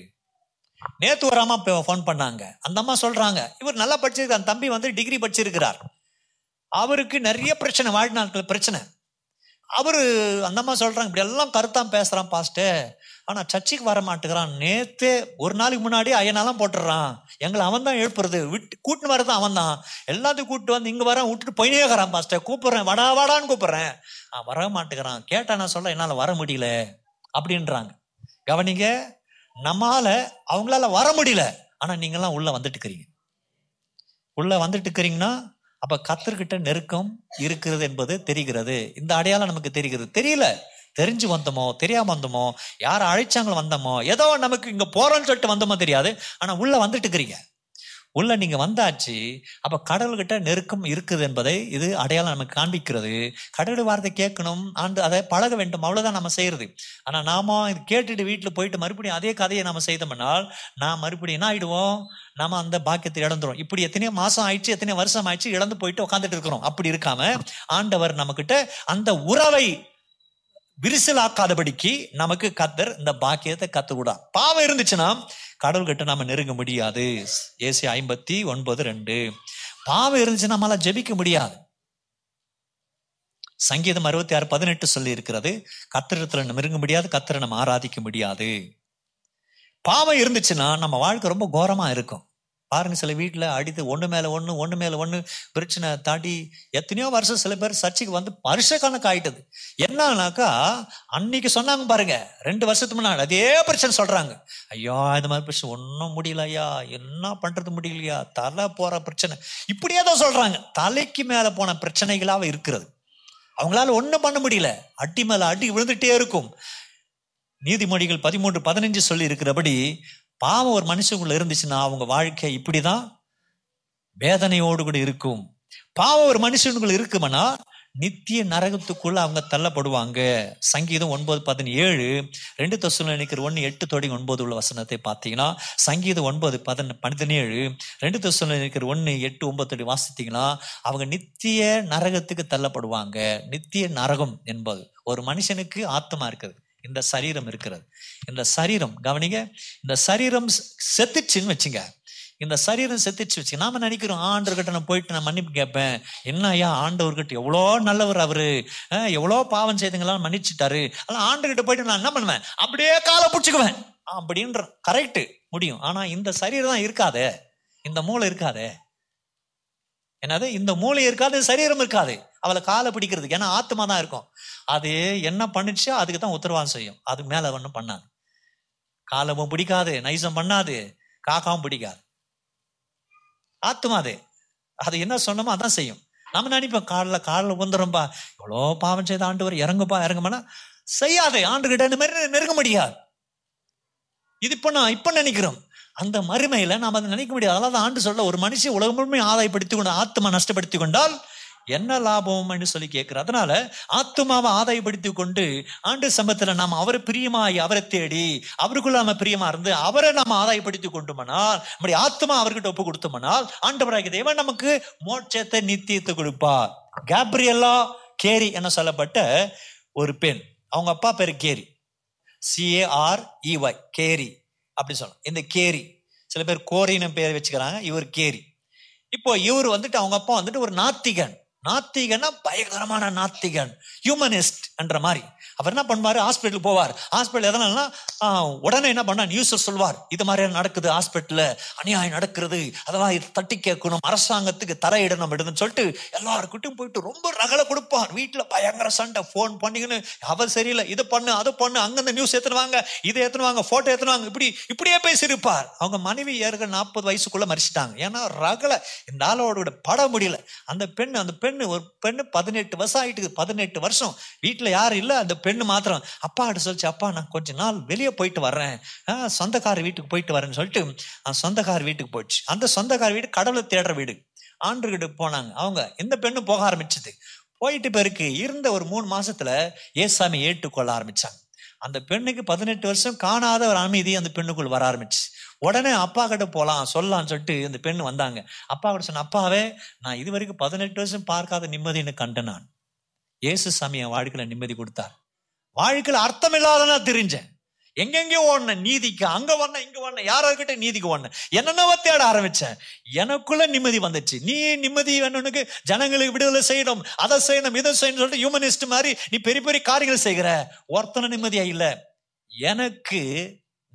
நேத்து ஒரு அம்மா ஃபோன் பண்ணாங்க. அந்த அம்மா சொல்றாங்க இவர் நல்லா படிச்சிருக்கார். அந்த தம்பி வந்து டிகிரி படிச்சிருக்கிறார். அவருக்கு நிறைய பிரச்சனை வாழ்நாட்கள் பிரச்சனை. அவர் அந்தம்மா சொல்கிறாங்க இப்படியெல்லாம் இப்படி எல்லாம் கருத்தாம் பேசுறான் பாஸ்ட்டு ஆனால் சர்ச்சுக்கு வர மாட்டேங்கிறான். நேற்று ஒரு நாளைக்கு முன்னாடி ஐயனாலாம் போட்டுடுறான். எங்களை அவன் தான் எழுப்புறது. விட்டு கூட்டின்னு வரது அவன் தான் எல்லாத்தையும் கூப்பிட்டு வந்து இங்கே வரேன் விட்டுட்டு போயினேக்கிறான் பாஸ்ட்டை கூப்பிட்றேன் வடா வாடான்னு கூப்பிட்றேன். அவன் வர மாட்டேங்கிறான். கேட்டா நான் சொல்ல என்னால் வர முடியல. அப்படின்றாங்க. கவனிங்க நம்மால் அவங்களால வர முடியல. ஆனால் நீங்களாம் உள்ளே வந்துட்டு இருக்கிறீங்க வந்துட்டுக்கிறீங்கன்னா வந்துட்டு அப்ப கத்தர்கிட்ட நெருக்கம் இருக்கிறது என்பது தெரிகிறது. இந்த அடையாளம் நமக்கு தெரிகிறது. தெரியல. தெரிஞ்சு வந்தோமோ தெரியாம வந்தோமோ யார் அழைச்சாங்களோ வந்தோமோ ஏதோ நமக்கு இங்க போறோம்னு சொல்லிட்டு வந்தோமோ தெரியாது. ஆனா உள்ள வந்துட்டு இருக்கிறீங்க. உள்ள நீங்க வந்தாச்சு அப்ப கடவுள்கிட்ட நெருக்கம் இருக்குது என்பதை இது அடையாளம் நமக்கு காண்பிக்கிறது. கடவுள் வார்த்தை கேட்கணும் ஆண்டு அதை பழக வேண்டும் அவ்வளவுதான் நம்ம செய்யறது. ஆனா நாம இது கேட்டுட்டு வீட்டுல போயிட்டு மறுபடியும் அதே கதையை நம்ம செய்தோம்னால் நான் மறுபடியும் என்ன ஆயிடுவோம்? நாம அந்த பாக்கியத்தை இழந்துரும் இப்படி எத்தனையோ மாசம் ஆயிடுச்சு எத்தனையோ வருஷம் ஆயிடுச்சு இழந்து போயிட்டு உட்காந்துட்டு இருக்கிறோம். அப்படி இருக்காம ஆண்டவர் நம்மக்கிட்ட அந்த உறவை விரிசலாக்காதபடிக்கு நமக்கு கத்தர் இந்த பாக்கியத்தை கத்து விடா பாவம் இருந்துச்சுன்னா கடவுள்கிட்ட நம்ம நெருங்க முடியாது. ஏசி ஐம்பத்தி ஒன்பது ரெண்டு. பாவம் இருந்துச்சுன்னா நம்மளால ஜெபிக்க முடியாது. சங்கீதம் அறுபத்தி ஆறு பதினெட்டு சொல்லி இருக்கிறது கத்திரத்துல நெருங்க முடியாது கத்திர நம்ம ஆராதிக்க முடியாது. பாவம் இருந்துச்சுன்னா நம்ம வாழ்க்கை ரொம்ப கோரமா இருக்கும். பாருங்க சில வீட்டில் அடித்து ஒன்று மேலே ஒன்று ஒன்று மேலே ஒன்று பிரச்சனை தாண்டி எத்தனையோ வருஷம் சில பேர் சர்ச்சைக்கு வந்து வருஷ கணக்கு ஆயிட்டது. என்னன்னாக்கா அன்னைக்கு சொன்னாங்க பாருங்க ரெண்டு வருஷத்துக்கு முன்னாடி அதே பிரச்சனை சொல்கிறாங்க ஐயா இந்த மாதிரி பிரச்சனை ஒன்றும் முடியல ஐயா என்ன பண்ணுறது முடியலையா தலை போகிற பிரச்சனை. இப்படியே தான் சொல்கிறாங்க தலைக்கு மேலே போன பிரச்சனைகளாக இருக்கிறது. அவங்களால ஒன்றும் பண்ண முடியல. அடி மேலே அடி விழுந்துட்டே இருக்கும். நீதிமொழிகள் பதிமூன்று பதினஞ்சு சொல்லி இருக்கிறபடி பாவம் ஒரு மனுஷனுக்குள்ள இருந்துச்சுன்னா அவங்க வாழ்க்கை இப்படி தான் வேதனையோடு கூட இருக்கும். பாவம் ஒரு மனுஷனுக்குள்ள இருக்குமானா நித்திய நரகத்துக்குள்ள அவங்க தள்ளப்படுவாங்க. சங்கீதம் ஒன்பது பதினேழு ரெண்டு தொசுல நினைக்கிற ஒன்று எட்டு தொடங்கி ஒன்பது உள்ள வசனத்தை பார்த்தீங்கன்னா சங்கீதம் ஒன்பது பதின பதினேழு ரெண்டு தொசுல நினைக்கிற ஒன்று எட்டு ஒன்பது வாசித்தீங்கன்னா அவங்க நித்திய நரகத்துக்கு தள்ளப்படுவாங்க. நித்திய நரகம் என்பது ஒரு மனுஷனுக்கு ஆத்தமா இருக்குது. இந்த சரீரம் இருக்கிறது. இந்த சரீரம் கவனிங்க இந்த சரீரம் செத்துச்சுன்னு வச்சுங்க. இந்த சரீரம் செத்துச்சு வச்சு நாம நினைக்கிறோம் ஆண்டவர்கிட்ட நான் போயிட்டு நான் மன்னிப்பு கேட்பேன். என்ன ஐயா ஆண்டவர்கிட்ட எவ்வளோ நல்லவர் அவரு. எவ்வளோ பாவம் செய்துங்களாம் மன்னிச்சுட்டாரு. அதெல்லாம் ஆண்டுகிட்ட போயிட்டு நான் என்ன பண்ணுவேன்? அப்படியே காலை பிடிச்சிக்குவேன். அப்படின்ற கரெக்ட் முடியும். ஆனா இந்த சரீரம் தான் இருக்காதே. இந்த மூளை இருக்காதே. என்னது? இந்த மூளை இருக்காது சரீரம் இருக்காது. அவளை காலை பிடிக்கிறதுக்கு ஏன்னா ஆத்மா தான் இருக்கும். அது என்ன பண்ணுச்சோ அதுக்கு தான் உத்தரவாதம் செய்யும். அதுக்கு மேலே ஒன்றும் பண்ணாது. காலமும் பிடிக்காது நைசம் பண்ணாது காக்காவும் பிடிக்காது. ஆத்மா அது. அது என்ன சொன்னமோ அதான் செய்யும். நம்ம நினைப்போம் காலில் காலில் வந்துடும்பா எவ்வளோ பாவம் செய்த ஆண்டு வரை இறங்குப்பா இறங்குமானா? செய்யாது. ஆண்டு கிட்ட இந்த மாதிரி நெருங்க முடியாது. இது இப்போ நான் இப்போ நினைக்கிறோம். அந்த மறுமையில நாம் அதை நினைக்க முடியாது. அதாவது ஆண்டு சொல்ல ஒரு மனுஷன் உலகம் முழுமையும் ஆதாயப்படுத்தி கொண்டு ஆத்மா நஷ்டப்படுத்தி கொண்டால் என்ன லாபம் என்று சொல்லி கேட்கிறார். அதனால ஆத்மாவை ஆதாயப்படுத்தி கொண்டு ஆண்டு சம்பத்தில் நாம் அவரை பிரியமாய் அவரை தேடி அவருக்குள்ள நம்ம பிரியமா இருந்து அவரை நாம் ஆதாயப்படுத்தி கொண்டோம்னால் நம்முடைய ஆத்மா அவர்கிட்ட ஒப்பு கொடுத்தோம்னால் ஆண்டவராகிய தேவன் நமக்கு மோட்சத்தை நித்தியத்தை கொடுப்பார். கேப்ரியல்லா கேரி என சொல்லப்பட்ட ஒரு பெண். அவங்க அப்பா பேர் கேரி. C A R EY carry. அப்படி சொல்லணும். இந்த கேரி. சில பேர் கோரின்னு பேர் வச்சுக்கிறாங்க. இவர் கேரி. இப்போ இவர் வந்துட்டு அவங்க அப்பா வந்துட்டு ஒரு நாத்திகன். நாத்திகன்னா பயங்கரமான நாத்திகன் ஹியூமனிஸ்ட் என்ற மாதிரி. அவர் என்ன பண்ணுவார்? ஹாஸ்பிட்டல் போவார். ஹாஸ்பிட்டல் எதனால்னா உடனே என்ன பண்ணா நியூஸ் சொல்வார். இது மாதிரி நடக்குது ஹாஸ்பிட்டலில் அநியாயம் நடக்கிறது. அதெல்லாம் தட்டி கேட்கணும். அரசாங்கத்துக்கு தலையிடணும் எடுன்னு சொல்லிட்டு எல்லாருக்கிட்டும் போயிட்டு ரொம்ப ரகலை கொடுப்பார். வீட்டில் பயங்கர சண்டை. ஃபோன் பண்ணிக்கின்னு அவர் சரியில்லை. இது பண்ணு அது பண்ணு. அங்கிருந்து நியூஸ் ஏற்றுனுவாங்க இதை ஏற்றுனுவாங்க ஃபோட்டோ போட்டோ இப்படி இப்படியே பேசியிருப்பார். அவங்க மனைவி ஏற்க நாற்பது வயசுக்குள்ள மறிச்சிட்டாங்க ஏன்னா ரகலை இந்த ஆளோட பட முடியல. அந்த பெண் அந்த பெண் பெண்ணு ஒரு பெண்ணு பதினெட்டு வருஷம் ஆகிட்டு பதினெட்டு வருஷம். வீட்டில் யாரும் இல்லை அந்த பெண்ணு மாத்திரம். அப்பாட்ட சொல்லிச்சு அப்பா நான் கொஞ்ச நாள் வெளியே போயிட்டு வர்றேன். சொந்தக்கார வீட்டுக்கு போயிட்டு வரேன்னு சொல்லிட்டு சொந்தக்கார வீட்டுக்கு போயிடுச்சு. அந்த சொந்தக்கார வீடு கடவுளை தேடுற வீடு. ஆண்டுகிட்ட போனாங்க. அவங்க இந்த பெண்ணு போக ஆரம்பிச்சது. போயிட்டு பிறகு இருந்த ஒரு மூணு மாசத்துல ஏசாமி ஏற்றுக்கொள்ள ஆரம்பிச்சாங்க. அந்த பெண்ணுக்கு பதினெட்டு வருஷம் காணாத ஒரு அமைதி அந்த பெண்ணுக்குள் வர ஆரம்பிச்சு. உடனே அப்பா கிட்ட போகலாம் சொல்லலாம்னு சொல்லிட்டு இந்த பெண் வந்தாங்க. அப்பா கிட்ட சொன்ன அப்பாவே நான் இது வரைக்கும் பதினெட்டு வருஷம் பார்க்காத நிம்மதின்னு கண்டேன் நான். இயேசு சாமி என் வாழ்க்கையில நிம்மதி கொடுத்தார். வாழ்க்கையில் அர்த்தம் இல்லாதனா தெரிஞ்சேன். எங்கெங்கே ஓடின நீதிக்கு அங்க வரணும் இங்க வரணும் யாரோக்கிட்ட நீதிக்கு ஓடினேன் என்னென்னவோ தேட ஆரம்பிச்சேன். எனக்குள்ள நிம்மதி வந்துச்சு. நீ நிம்மதி வேணும்னுக்கு ஜனங்களுக்கு விடுதலை செய்யணும் அதை செய்யணும் இதை செய்யணும் சொல்லிட்டு ஹியூமனிஸ்ட் மாதிரி நீ பெரிய பெரிய காரியங்கள் செய்கிற. ஒருத்தன நிம்மதியா இல்லை. எனக்கு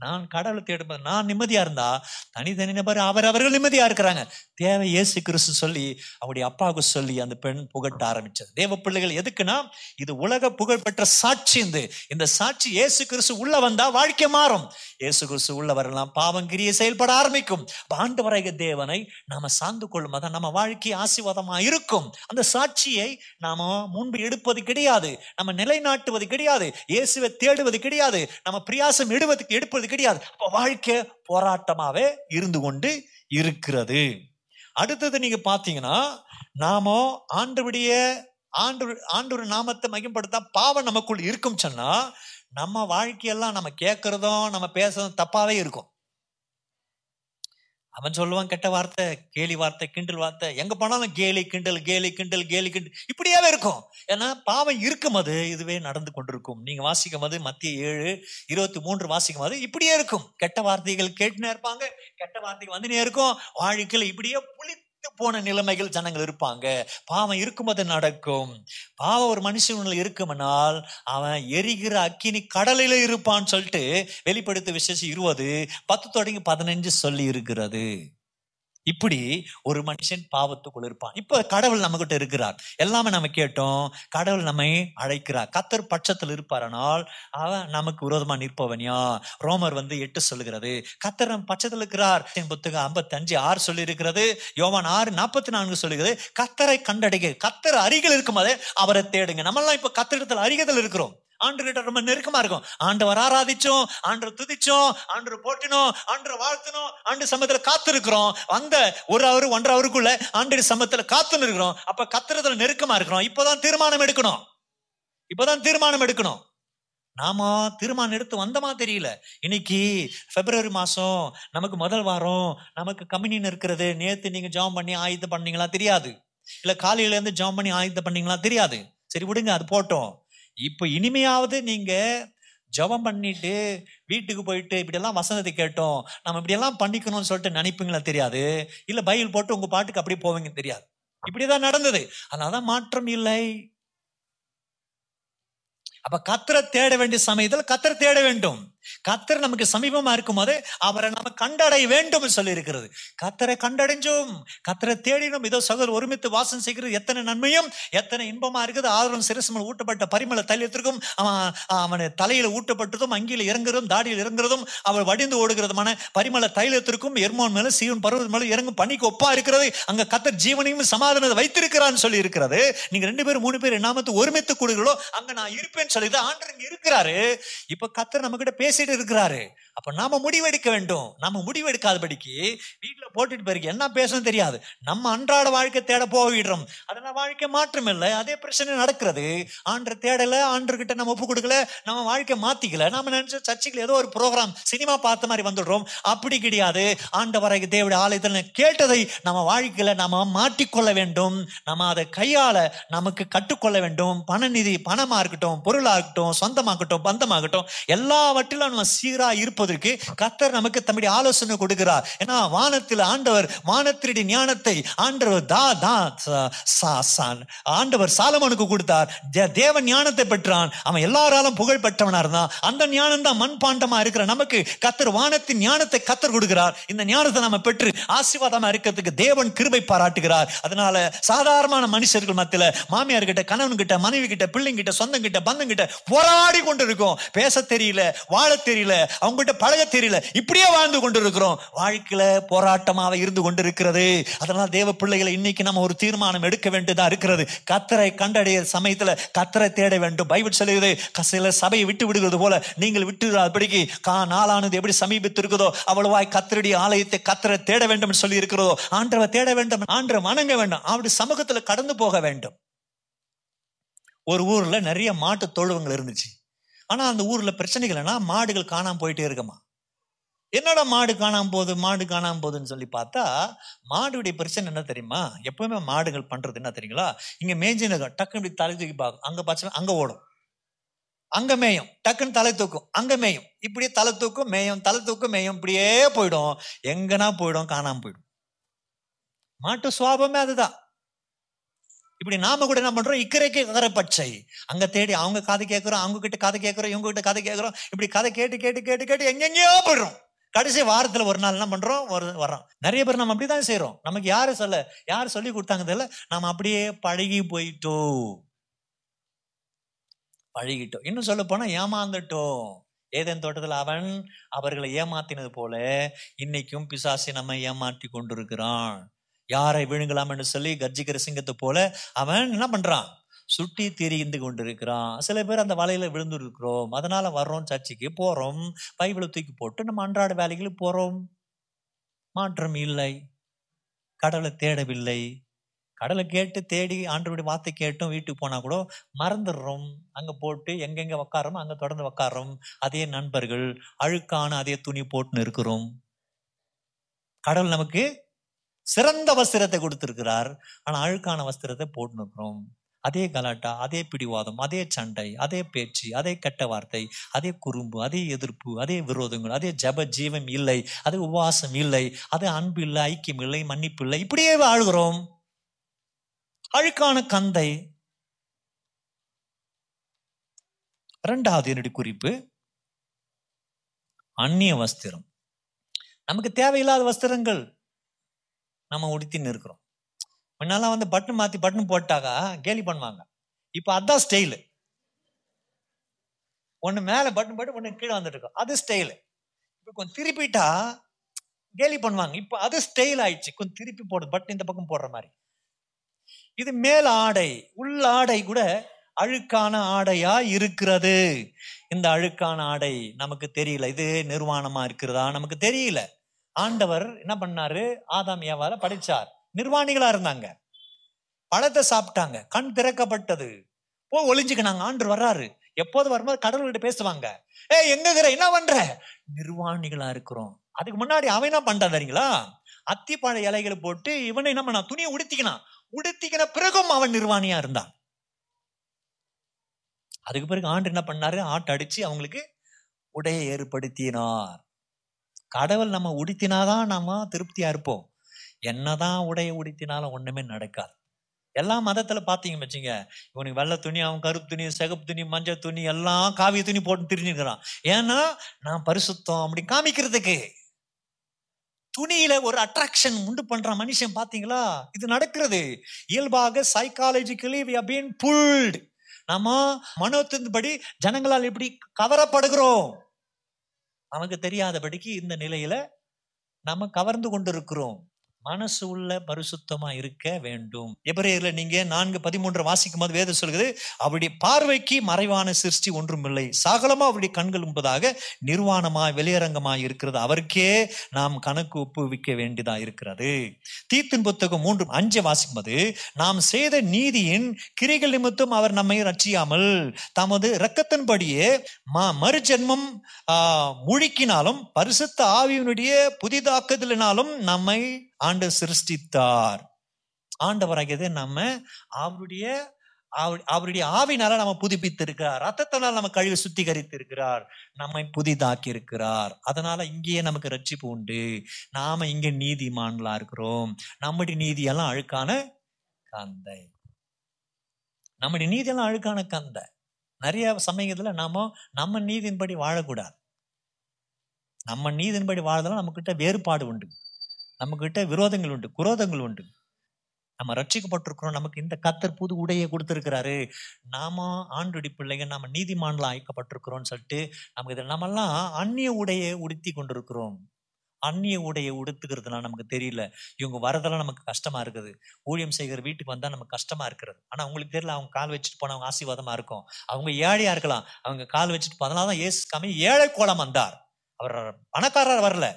நான் கடவுளை தேடும்போது நான் நிம்மதியா இருந்தா தனித்தனி நபர் அவர் அவர்கள் நிம்மதியா இருக்கிறாங்க. தேவை இயேசு கிறிஸ்து சொல்லி அவருடைய அப்பாவுக்கு சொல்லி அந்த பெண் புகட்ட ஆரம்பிச்சது. தேவ பிள்ளைகள் எதுக்குன்னா இது உலக புகழ்பெற்ற சாட்சி இந்த இந்த சாட்சி இயேசு கிறிஸ்து உள்ள வந்தா வாழ்க்கை மாறும். இயேசு கிறிஸ்து உள்ள வரலாம் பாவம் செயல்பட ஆரம்பிக்கும். ஆண்டு தேவனை நாம சார்ந்து கொள்ளும் அதான் நம்ம வாழ்க்கை ஆசீர்வாதமாக இருக்கும். அந்த சாட்சியை நாம முன்பு எடுப்பது கிடையாது. நம்ம நிலைநாட்டுவது கிடையாது. இயேசுவை தேடுவது கிடையாது. நம்ம பிரியாசம் எடுவதுக்கு எடுப்பது கிடையாது. அப்ப வாழ்க்கை போராட்டமாவே இருந்து கொண்டு இருக்கிறது. அடுத்தது நீங்க பாத்தீங்கன்னா நாம ஆண்டுபடிய ஆண்டு ஆண்டு நாமத்தை மகிம்படுத்தா பாவம் நமக்குள் இருக்கும் சொன்னா நம்ம வாழ்க்கையெல்லாம் நம்ம கேட்கறதும் நம்ம பேசுறதும் தப்பாவே இருக்கும். அவன் சொல்லுவான் கெட்ட வார்த்தை கேலி வார்த்தை கிண்டல் வார்த்தை. எங்க போனாலும் கேலி கிண்டல் கேலி கிண்டல் கேலி கிண்டல். இப்படியாவே இருக்கும். ஏன்னா பாவம் இருக்கும் அது. இதுவே நடந்து கொண்டிருக்கும். நீங்க வாசிக்கும் போது மத்திய ஏழு இருபத்தி மூன்று வாசிக்கும் போது இப்படியே இருக்கும். கெட்ட வார்த்தைகள் கேட்டுனே இருப்பாங்க. கெட்ட வார்த்தைகள் வந்துனே இருக்கும். வாழ்க்கையில் இப்படியே புளி போன நிலைமைகள் ஜனங்கள் இருப்பாங்க. பாவம் இருக்கும்போது நடக்கும். பாவம் ஒரு மனுஷனுள்ள இருக்குமானால் அவன் எரிகிற அக்கினி கடலில இருப்பான்னு சொல்லிட்டு வெளிப்படுத்த விசேஷம் இருபது பத்து தொடங்கி பதினஞ்சு சொல்லி இருக்கிறது இப்படி ஒரு மனுஷன் பாவத்துக்குள் இருப்பான் இப்ப கடவுள் நம்ம கிட்ட இருக்கிறார். எல்லாமே நம்ம கேட்டோம். கடவுள் நம்மை அழைக்கிறார். கத்தர் பட்சத்தில் இருப்பாரனால் அவன் நமக்கு விரோதமா நிற்பவனியா? ரோமர் வந்து எட்டு சொல்லுகிறது. கத்தர் நம் பட்சத்தில் இருக்கிறார். என் புத்தகம் ஐம்பத்தஞ்சு ஆறு சொல்லி இருக்கிறது யோவான் ஆறு நாற்பத்தி நான்கு சொல்லுகிறது. கத்தரை கண்டடைக கத்தர் அருகில் இருக்கும்போதே அவரை தேடுங்க நம்மெல்லாம் இப்ப கத்தரிடத்தில் அருகத்தில் இருக்கிறோம். ஆண்டு ரொம்ப நெருக்கமா இருக்கும். ஆண்டவர் ஆராதிச்சோம் ஆண்டு துதிச்சோம் ஆண்டு போட்டினோம் ஆண்டு வாழ்த்தினோம் ஆண்டு சமத்துல காத்திருக்கிறோம். அந்த ஒரு அவர் ஒன்றரை அவருக்குள்ள ஆண்டு சமத்துல காத்து இருக்கிறோம். அப்ப கத்துறதுல நெருக்கமா இருக்கிறோம். இப்போதான் தீர்மானம் எடுக்கணும். இப்போதான் தீர்மானம் எடுக்கணும். நாம தீர்மானம் எடுத்து வந்தமா தெரியல. இன்னைக்கு பிப்ரவரி மாசம் நமக்கு முதல் வாரம் நமக்கு கம்யூனியன் இருக்கிறது. நேத்து நீங்க ஜாம் பண்ணி ஆயுதம் பண்ணீங்களா தெரியாது. இல்ல காலையில இருந்து ஜாம் பண்ணி ஆயுதம் பண்ணீங்களா தெரியாது. சரி விடுங்க அது போட்டோம். இப்போ இனிமையாவது நீங்க ஜெபம் பண்ணிட்டு வீட்டுக்கு போயிட்டு இப்படியெல்லாம் வசனத்தை கேட்டோம் நம்ம இப்படியெல்லாம் பண்ணிக்கணும்னு சொல்லிட்டு நினைப்பீங்களா தெரியாது? இல்லை பைபிள் போட்டு உங்க பாட்டுக்கு அப்படியே போவீங்க தெரியாது. இப்படிதான் நடந்தது. அதனாலதான் மாற்றம் இல்லை. அப்ப கத்திர தேட வேண்டிய சமயத்தில் கத்திர தேட வேண்டும். கத்தர் நமக்கு சமீபமா இருக்கும் போது அவரை நம்ம கண்டடைய வேண்டும் சொல்லி இருக்கிறது கத்தரை கண்டடைஞ்சோம். கத்தரை தேடினோம். இதோ சகோதரர் ஒருமித்து வாசம் செய்கிறது. எத்தனை நன்மையும் எத்தனை இன்பமா இருக்குது. ஆதரவும் சிரசமல் ஊட்டப்பட்ட பரிமள தைலத்திற்கும் அவன் அவன் தலையில ஊட்டப்பட்டதும் அங்கில இறங்குறதும் தாடியில் இறங்குறதும் அவர் வடிந்து ஓடுகிறதுமான பரிமள தைலத்திற்கும் எர்மோன் மேல சீவன் பருவத் மேல இறங்கும் பணிக்கு ஒப்பா இருக்கிறது அங்க கத்தர் ஜீவனையும் சமாதானத்தை வைத்திருக்கிறான்னு சொல்லி இருக்கிறது நீங்க ரெண்டு பேரும் மூணு பேர் நாமத்து ஒருமித்து கூடுகளோ அங்க நான் இருப்பேன்னு சொல்லி ஆண்டர் இங்க இருக்கிறாரு. இப்ப கத்தர் நம்ம கிட்ட பேசிட்டு இருக்கிறாரு. அப்ப நாம முடிவெடுக்க வேண்டும். நம்ம முடிவெடுக்காதபடிக்கு வீட்டுல போட்டுட்டு பிறகு என்ன பேசணும் தெரியாது. நம்ம அன்றாட வாழ்க்கை தேட போயிடுறோம் அதெல்லாம் வாழ்க்கை மாற்றம் இல்லை அதே பிரச்சனை நடக்கிறது. ஆண்டு தேடல ஆண்டுகிட்ட நம்ம ஒப்பு கொடுக்கல நம்ம வாழ்க்கை மாத்திக்கல. நம்ம நினைச்ச சர்ச்சைகள் ஏதோ ஒரு ப்ரோக்ராம் சினிமா பார்த்த மாதிரி வந்துடுறோம். அப்படி கிடையாது. ஆண்டவரை தேவடைய ஆலயத்தில் கேட்டதை நம்ம வாழ்க்கையில நம்ம மாட்டிக்கொள்ள வேண்டும். நம்ம அதை கையாள நமக்கு கற்றுக்கொள்ள வேண்டும். பண நிதி பணமா இருக்கட்டும் பொருளாக இருக்கட்டும் சொந்தமாகட்டும் பந்தமாகட்டும் எல்லாவற்றிலும் நம்ம சீராக இருப்போம் கேட்பதற்கு கத்தர் நமக்கு தம்முடைய ஆலோசனை கொடுக்கிறார். ஏன்னா வானத்தில் ஆண்டவர் வானத்தினுடைய ஞானத்தை ஆண்டவர் தா தா ஆண்டவர் சாலமனுக்கு கொடுத்தார். தேவ தேவன் ஞானத்தை பெற்றான். அவன் எல்லாராலும் புகழ் பெற்றவனா இருந்தான். அந்த ஞானம் தான் மண்பாண்டமா இருக்கிற நமக்கு கத்தர் வானத்தின் ஞானத்தை கத்தர் கொடுக்கிறார். இந்த ஞானத்தை நம்ம பெற்று ஆசீர்வாதமா இருக்கிறதுக்கு தேவன் கிருபை பாராட்டுகிறார். அதனால சாதாரணமான மனுஷர்கள் மத்தியில மாமியார் கிட்ட கணவன் கிட்ட மனைவி கிட்ட பிள்ளைங்க கிட்ட சொந்தம் கிட்ட பந்தம் கிட்ட போராடி கொண்டு இருக்கும் பேச தெரியல வாழ தெரியல. அவங்க கிட்ட பழக தெரியல இப்படியே வாழ்ந்து கொண்டிருக்கிறோம். வாழ்க்கையில போராட்டமாக இருந்து கொண்டிருக்கிறது. அதனால தேவ பிள்ளைகளை இன்னைக்கு நம்ம ஒரு தீர்மானம் எடுக்க வேண்டியதா இருக்கிறது. கத்தரை கண்டடைய சமயத்துல கத்தரை தேட வேண்டும். பைபிள் சொல்லுகிறது சில சபையை விட்டு விடுகிறது போல நீங்கள் விட்டு கா நாளானது எப்படி சமீபித்திருக்கிறதோ இருக்குதோ அவ்வளவாய் கத்தருடைய ஆலயத்தை கத்தரை தேட வேண்டும் என்று சொல்லி இருக்கிறதோ ஆண்டவை தேட வேண்டும் ஆண்டரை வணங்க வேண்டும் அவருடைய சமூகத்துல கடந்து போக வேண்டும். ஒரு ஊர்ல நிறைய மாட்டு தொழுவங்கள் இருந்துச்சு. ஆனால் அந்த ஊரில் பிரச்சனைகள்னா மாடுகள் காணாமல் போயிட்டே இருக்குமா? என்னடா மாடு காணாம போகுது மாடு காணாம போகுதுன்னு சொல்லி பார்த்தா மாடுடைய பிரச்சனை என்ன தெரியுமா? எப்பவுமே மாடுகள் பண்றது என்ன தெரியுங்களா? இங்க மேய்ஞ்சின டக்குன்னு இப்படி தலை தூக்கி பார்க்கும் அங்க பார்த்தா அங்க ஓடும். அங்க மேயும். டக்குன்னு தலை தூக்கும். அங்க மேயும். இப்படியே தலை தூக்கும் மேயும். தலை தூக்கும் மேயும். இப்படியே போயிடும். எங்கன்னா போயிடும் காணாம போயிடும். மாட்டு சுவாபமே அதுதான். இப்படி நாம கூட என்ன பண்றோம்? இக்கரைக்கு கரை பச்சை. அங்க தேடி அவங்க கதை கேட்கிறோம் அவங்க கிட்ட கதை கேட்கிறோம் இவங்க கிட்ட கதை கேட்கிறோம் இப்படி கதை கேட்டு கேட்டு கேட்டு கேட்டு எங்கெங்கேயோ போயிடும் கடைசி வாரத்துல ஒரு நாள் என்ன பண்றோம்? வர்றோம். நிறைய பேர் நம்ம அப்படிதான் செய்யறோம் நமக்கு யாரு சொல்ல யார் சொல்லி கொடுத்தாங்க தெரியல. நாம அப்படியே பழகி போயிட்டோம். பழகிட்டோம். இன்னும் சொல்ல போனா ஏமாந்துட்டோம். ஏதேன் தோட்டத்தில் அவன் அவர்களை ஏமாத்தினது போல இன்னைக்கும் பிசாசி நம்ம ஏமாற்றி கொண்டிருக்கிறான். யாரை விழுங்கலாம் என்று சொல்லி கர்ஜிக்கிற சிங்கத்தை போல அவன் என்ன பண்றான்? சுட்டி திரிந்து கொண்டிருக்கிறான். சில பேர் அந்த வலையில விழுந்து இருக்கிறோம் அதனால வர்றோம் சர்ச்சுக்கு போறோம். பைபிளை தூக்கி போட்டு நம்ம அன்றாட வேலைகளுக்கு போறோம். மாற்றம் இல்லை. கடலை தேடவில்லை. கடலை கேட்டு தேடி ஆண்டவருடைய வார்த்தை கேட்டும். வீட்டுக்கு போனா கூட மறந்துடுறோம். அங்க போட்டு எங்கெங்க உக்காரோமோ அங்க தொடர்ந்து உக்காரோம் அதே நண்பர்கள் அழுக்கான அதே துணி போட்டுன்னு இருக்கிறோம். கடவுள் நமக்கு சிறந்த வஸ்திரத்தை கொடுத்திருக்கிறார். ஆனால் அழுக்கான வஸ்திரத்தை போட்டுன்னு இருக்கிறோம் அதே கலாட்டா அதே பிடிவாதம் அதே சண்டை அதே பேச்சு அதே கெட்ட வார்த்தை அதே குறும்பு அதே எதிர்ப்பு அதே விரோதங்கள் அதே ஜப ஜீவம் இல்லை அதே உபவாசம் இல்லை அதே அன்பு இல்லை ஐக்கியம் இல்லை மன்னிப்பு இல்லை இப்படியே வாழ்கிறோம். அழுக்கான கந்தை. இரண்டாவது என்னுடைய குறிப்பு அந்நிய வஸ்திரம். நமக்கு தேவையில்லாத வஸ்திரங்கள். நம்ம உடுத்தின்னு இருக்கிறோம் முன்னாலாம் வந்து பட்டன் மாத்தி பட்டன் போட்டாக்கா கேலி பண்ணுவாங்க. இப்போ அதான் ஸ்டைலு ஒன்று மேலே பட்டன் போட்டு ஒன்று கீழே வந்துட்டு இருக்கும். அது ஸ்டைலு இப்போ கொஞ்சம் திருப்பிட்டா கேலி பண்ணுவாங்க. இப்போ அது ஸ்டைல் ஆயிடுச்சு. கொஞ்சம் திருப்பி போடுது பட்டன் இந்த பக்கம் போடுற மாதிரி. இது மேல் ஆடை உள்ள ஆடை கூட அழுக்கான ஆடையா இருக்கிறது. இந்த அழுக்கான ஆடை நமக்கு தெரியல. இது நிர்வாணமா இருக்கிறதா? நமக்கு தெரியல. ஆண்டவர் என்ன பண்ணாரு? ஆதாம் ஏவால படைச்சார். நிர்வாணிகளா இருந்தாங்க. பழத்தை சாப்பிட்டாங்க. கண் திறக்கப்பட்டது. போ ஒளிஞ்சுக்கினாங்க ஆண்டு வர்றாரு. எப்போது வரும்போது கடவுள்கிட்ட பேசுவாங்க. ஏ எங்க இருக்கிற? என்ன பண்ற? நிர்வாணிகளா இருக்கிறோம். அதுக்கு முன்னாடி அவன் என்ன பண்றான் தெரியுங்களா? அத்திப்பாழை இலைகளை போட்டு இவனை என்ன பண்ணான்? துணியை உடுத்திக்கினான். உடுத்திக்கின பிறகும் அவன் நிர்வாணியா இருந்தான். அதுக்கு பிறகு ஆண்டு என்ன பண்ணாரு? ஆட்டு அடிச்சு அவங்களுக்கு உடையை ஏற்படுத்தினார். கடவுள் நம்ம உடுத்தினாதான் நம்ம திருப்தியா இருப்போம். என்னதான் உடையை உடுத்தினாலும் ஒண்ணுமே நடக்காது. எல்லா மதத்துல பார்த்தீங்கன்னு வச்சுங்க இவனுக்கு வெள்ளை துணி அவன் கருப்பு துணி சிகப்பு துணி மஞ்சள் துணி எல்லாம் காவிய துணி போட்டு திரிஞ்சுக்கிறான் ஏன்னா நான் பரிசுத்தம் அப்படி காமிக்கிறதுக்கு. துணியில ஒரு அட்ராக்ஷன் உண்டு பண்ற மனுஷன் பாத்தீங்களா? இது நடக்கிறது. இயல்பாக சைக்காலஜிக்கலி வி பீன் புல்டு நம்ம மனோத்தின்படி ஜனங்களால் எப்படி கவரப்படுகிறோம். நமக்கு தெரியாதபடிக்கு இந்த நிலையில நம்ம கவர்ந்து கொண்டிருக்கிறோம். மனசு உள்ள பரிசுத்தமா இருக்க வேண்டும். எபிரேயர்ல நீங்க நான்கு பதிமூன்று வாசிக்கும் போது வேதம் சொல்கிறது அவருடைய பார்வைக்கு மறைவான சிருஷ்டி ஒன்றும் இல்லை சகலமா அவருடைய கண்கள் என்பதாக நிர்வாணமா வெளியரங்கமா இருக்கிறது. அவருக்கே நாம் கணக்கு ஒப்புவிக்க வேண்டியதா இருக்கிறது. தீத்தின் புத்தகம் மூன்று அஞ்சு வாசிக்கும் போது நாம் செய்த நீதியின் கிரிகள் நிமித்தம் அவர் நம்மை ரட்சியாமல் தமது இரக்கத்தின்படியே மறுஜென்மம் முழுக்கினாலும் பரிசுத்த ஆவியினுடைய புதிதாக்குதலினாலும் நம்மை ஆண்டவர் சிருஷ்டித்தார். ஆண்டவராகியது நம்ம அவருடைய அவர் அவருடைய ஆவினால நம்ம புதுப்பித்து இருக்கிறார் ரத்தத்தினால் நம்ம கழிவு சுத்திகரித்து இருக்கிறார் நம்மை புதிதாக்கி இருக்கிறார் அதனால இங்கேயே நமக்கு ரட்சிப்பு உண்டு. நாம இங்க நீதிமான்களா இருக்கிறோம். நம்முடைய நீதியெல்லாம் அழுக்கான கந்தை. நம்முடைய நீதியெல்லாம் அழுக்கான கந்தை. நிறைய சமயத்துல நாம நம்ம நீதியின்படி வாழக்கூடாது. நம்ம நீதியின்படி வாழ்றதுல நம்ம கிட்ட வேறுபாடு உண்டு. நம்மக்கிட்ட விரோதங்கள் உண்டு குரோதங்கள் உண்டு. நம்ம ரட்சிக்கப்பட்டிருக்கிறோம். நமக்கு இந்த கத்தர் புது உடையை கொடுத்துருக்கிறாரு. நாம ஆண்டுடி பிள்ளைங்க நாம நீதிமான்ல அழைக்கப்பட்டிருக்கிறோன்னு சொல்லிட்டு நமக்கு இதில் நம்மெல்லாம் அந்நிய உடையை உடுத்தி கொண்டிருக்கிறோம். அந்நிய உடையை உடுத்துக்கிறதுனால நமக்கு தெரியல. இவங்க வரதெல்லாம் நமக்கு கஷ்டமா இருக்குது. ஊழியம் செய்கிற வீட்டுக்கு வந்தால் நமக்கு கஷ்டமா இருக்கிறது. ஆனால் உங்களுக்கு தெரியல அவங்க கால் வச்சுட்டு போனா அவங்க ஆசீர்வாதமா இருக்கும். அவங்க ஏழையா இருக்கலாம். அவங்க கால் வச்சுட்டு போ- அதனாலதான் ஏசு கம்மி ஏழை கோலம் வந்தார். அவர் பணக்காரர் வரல.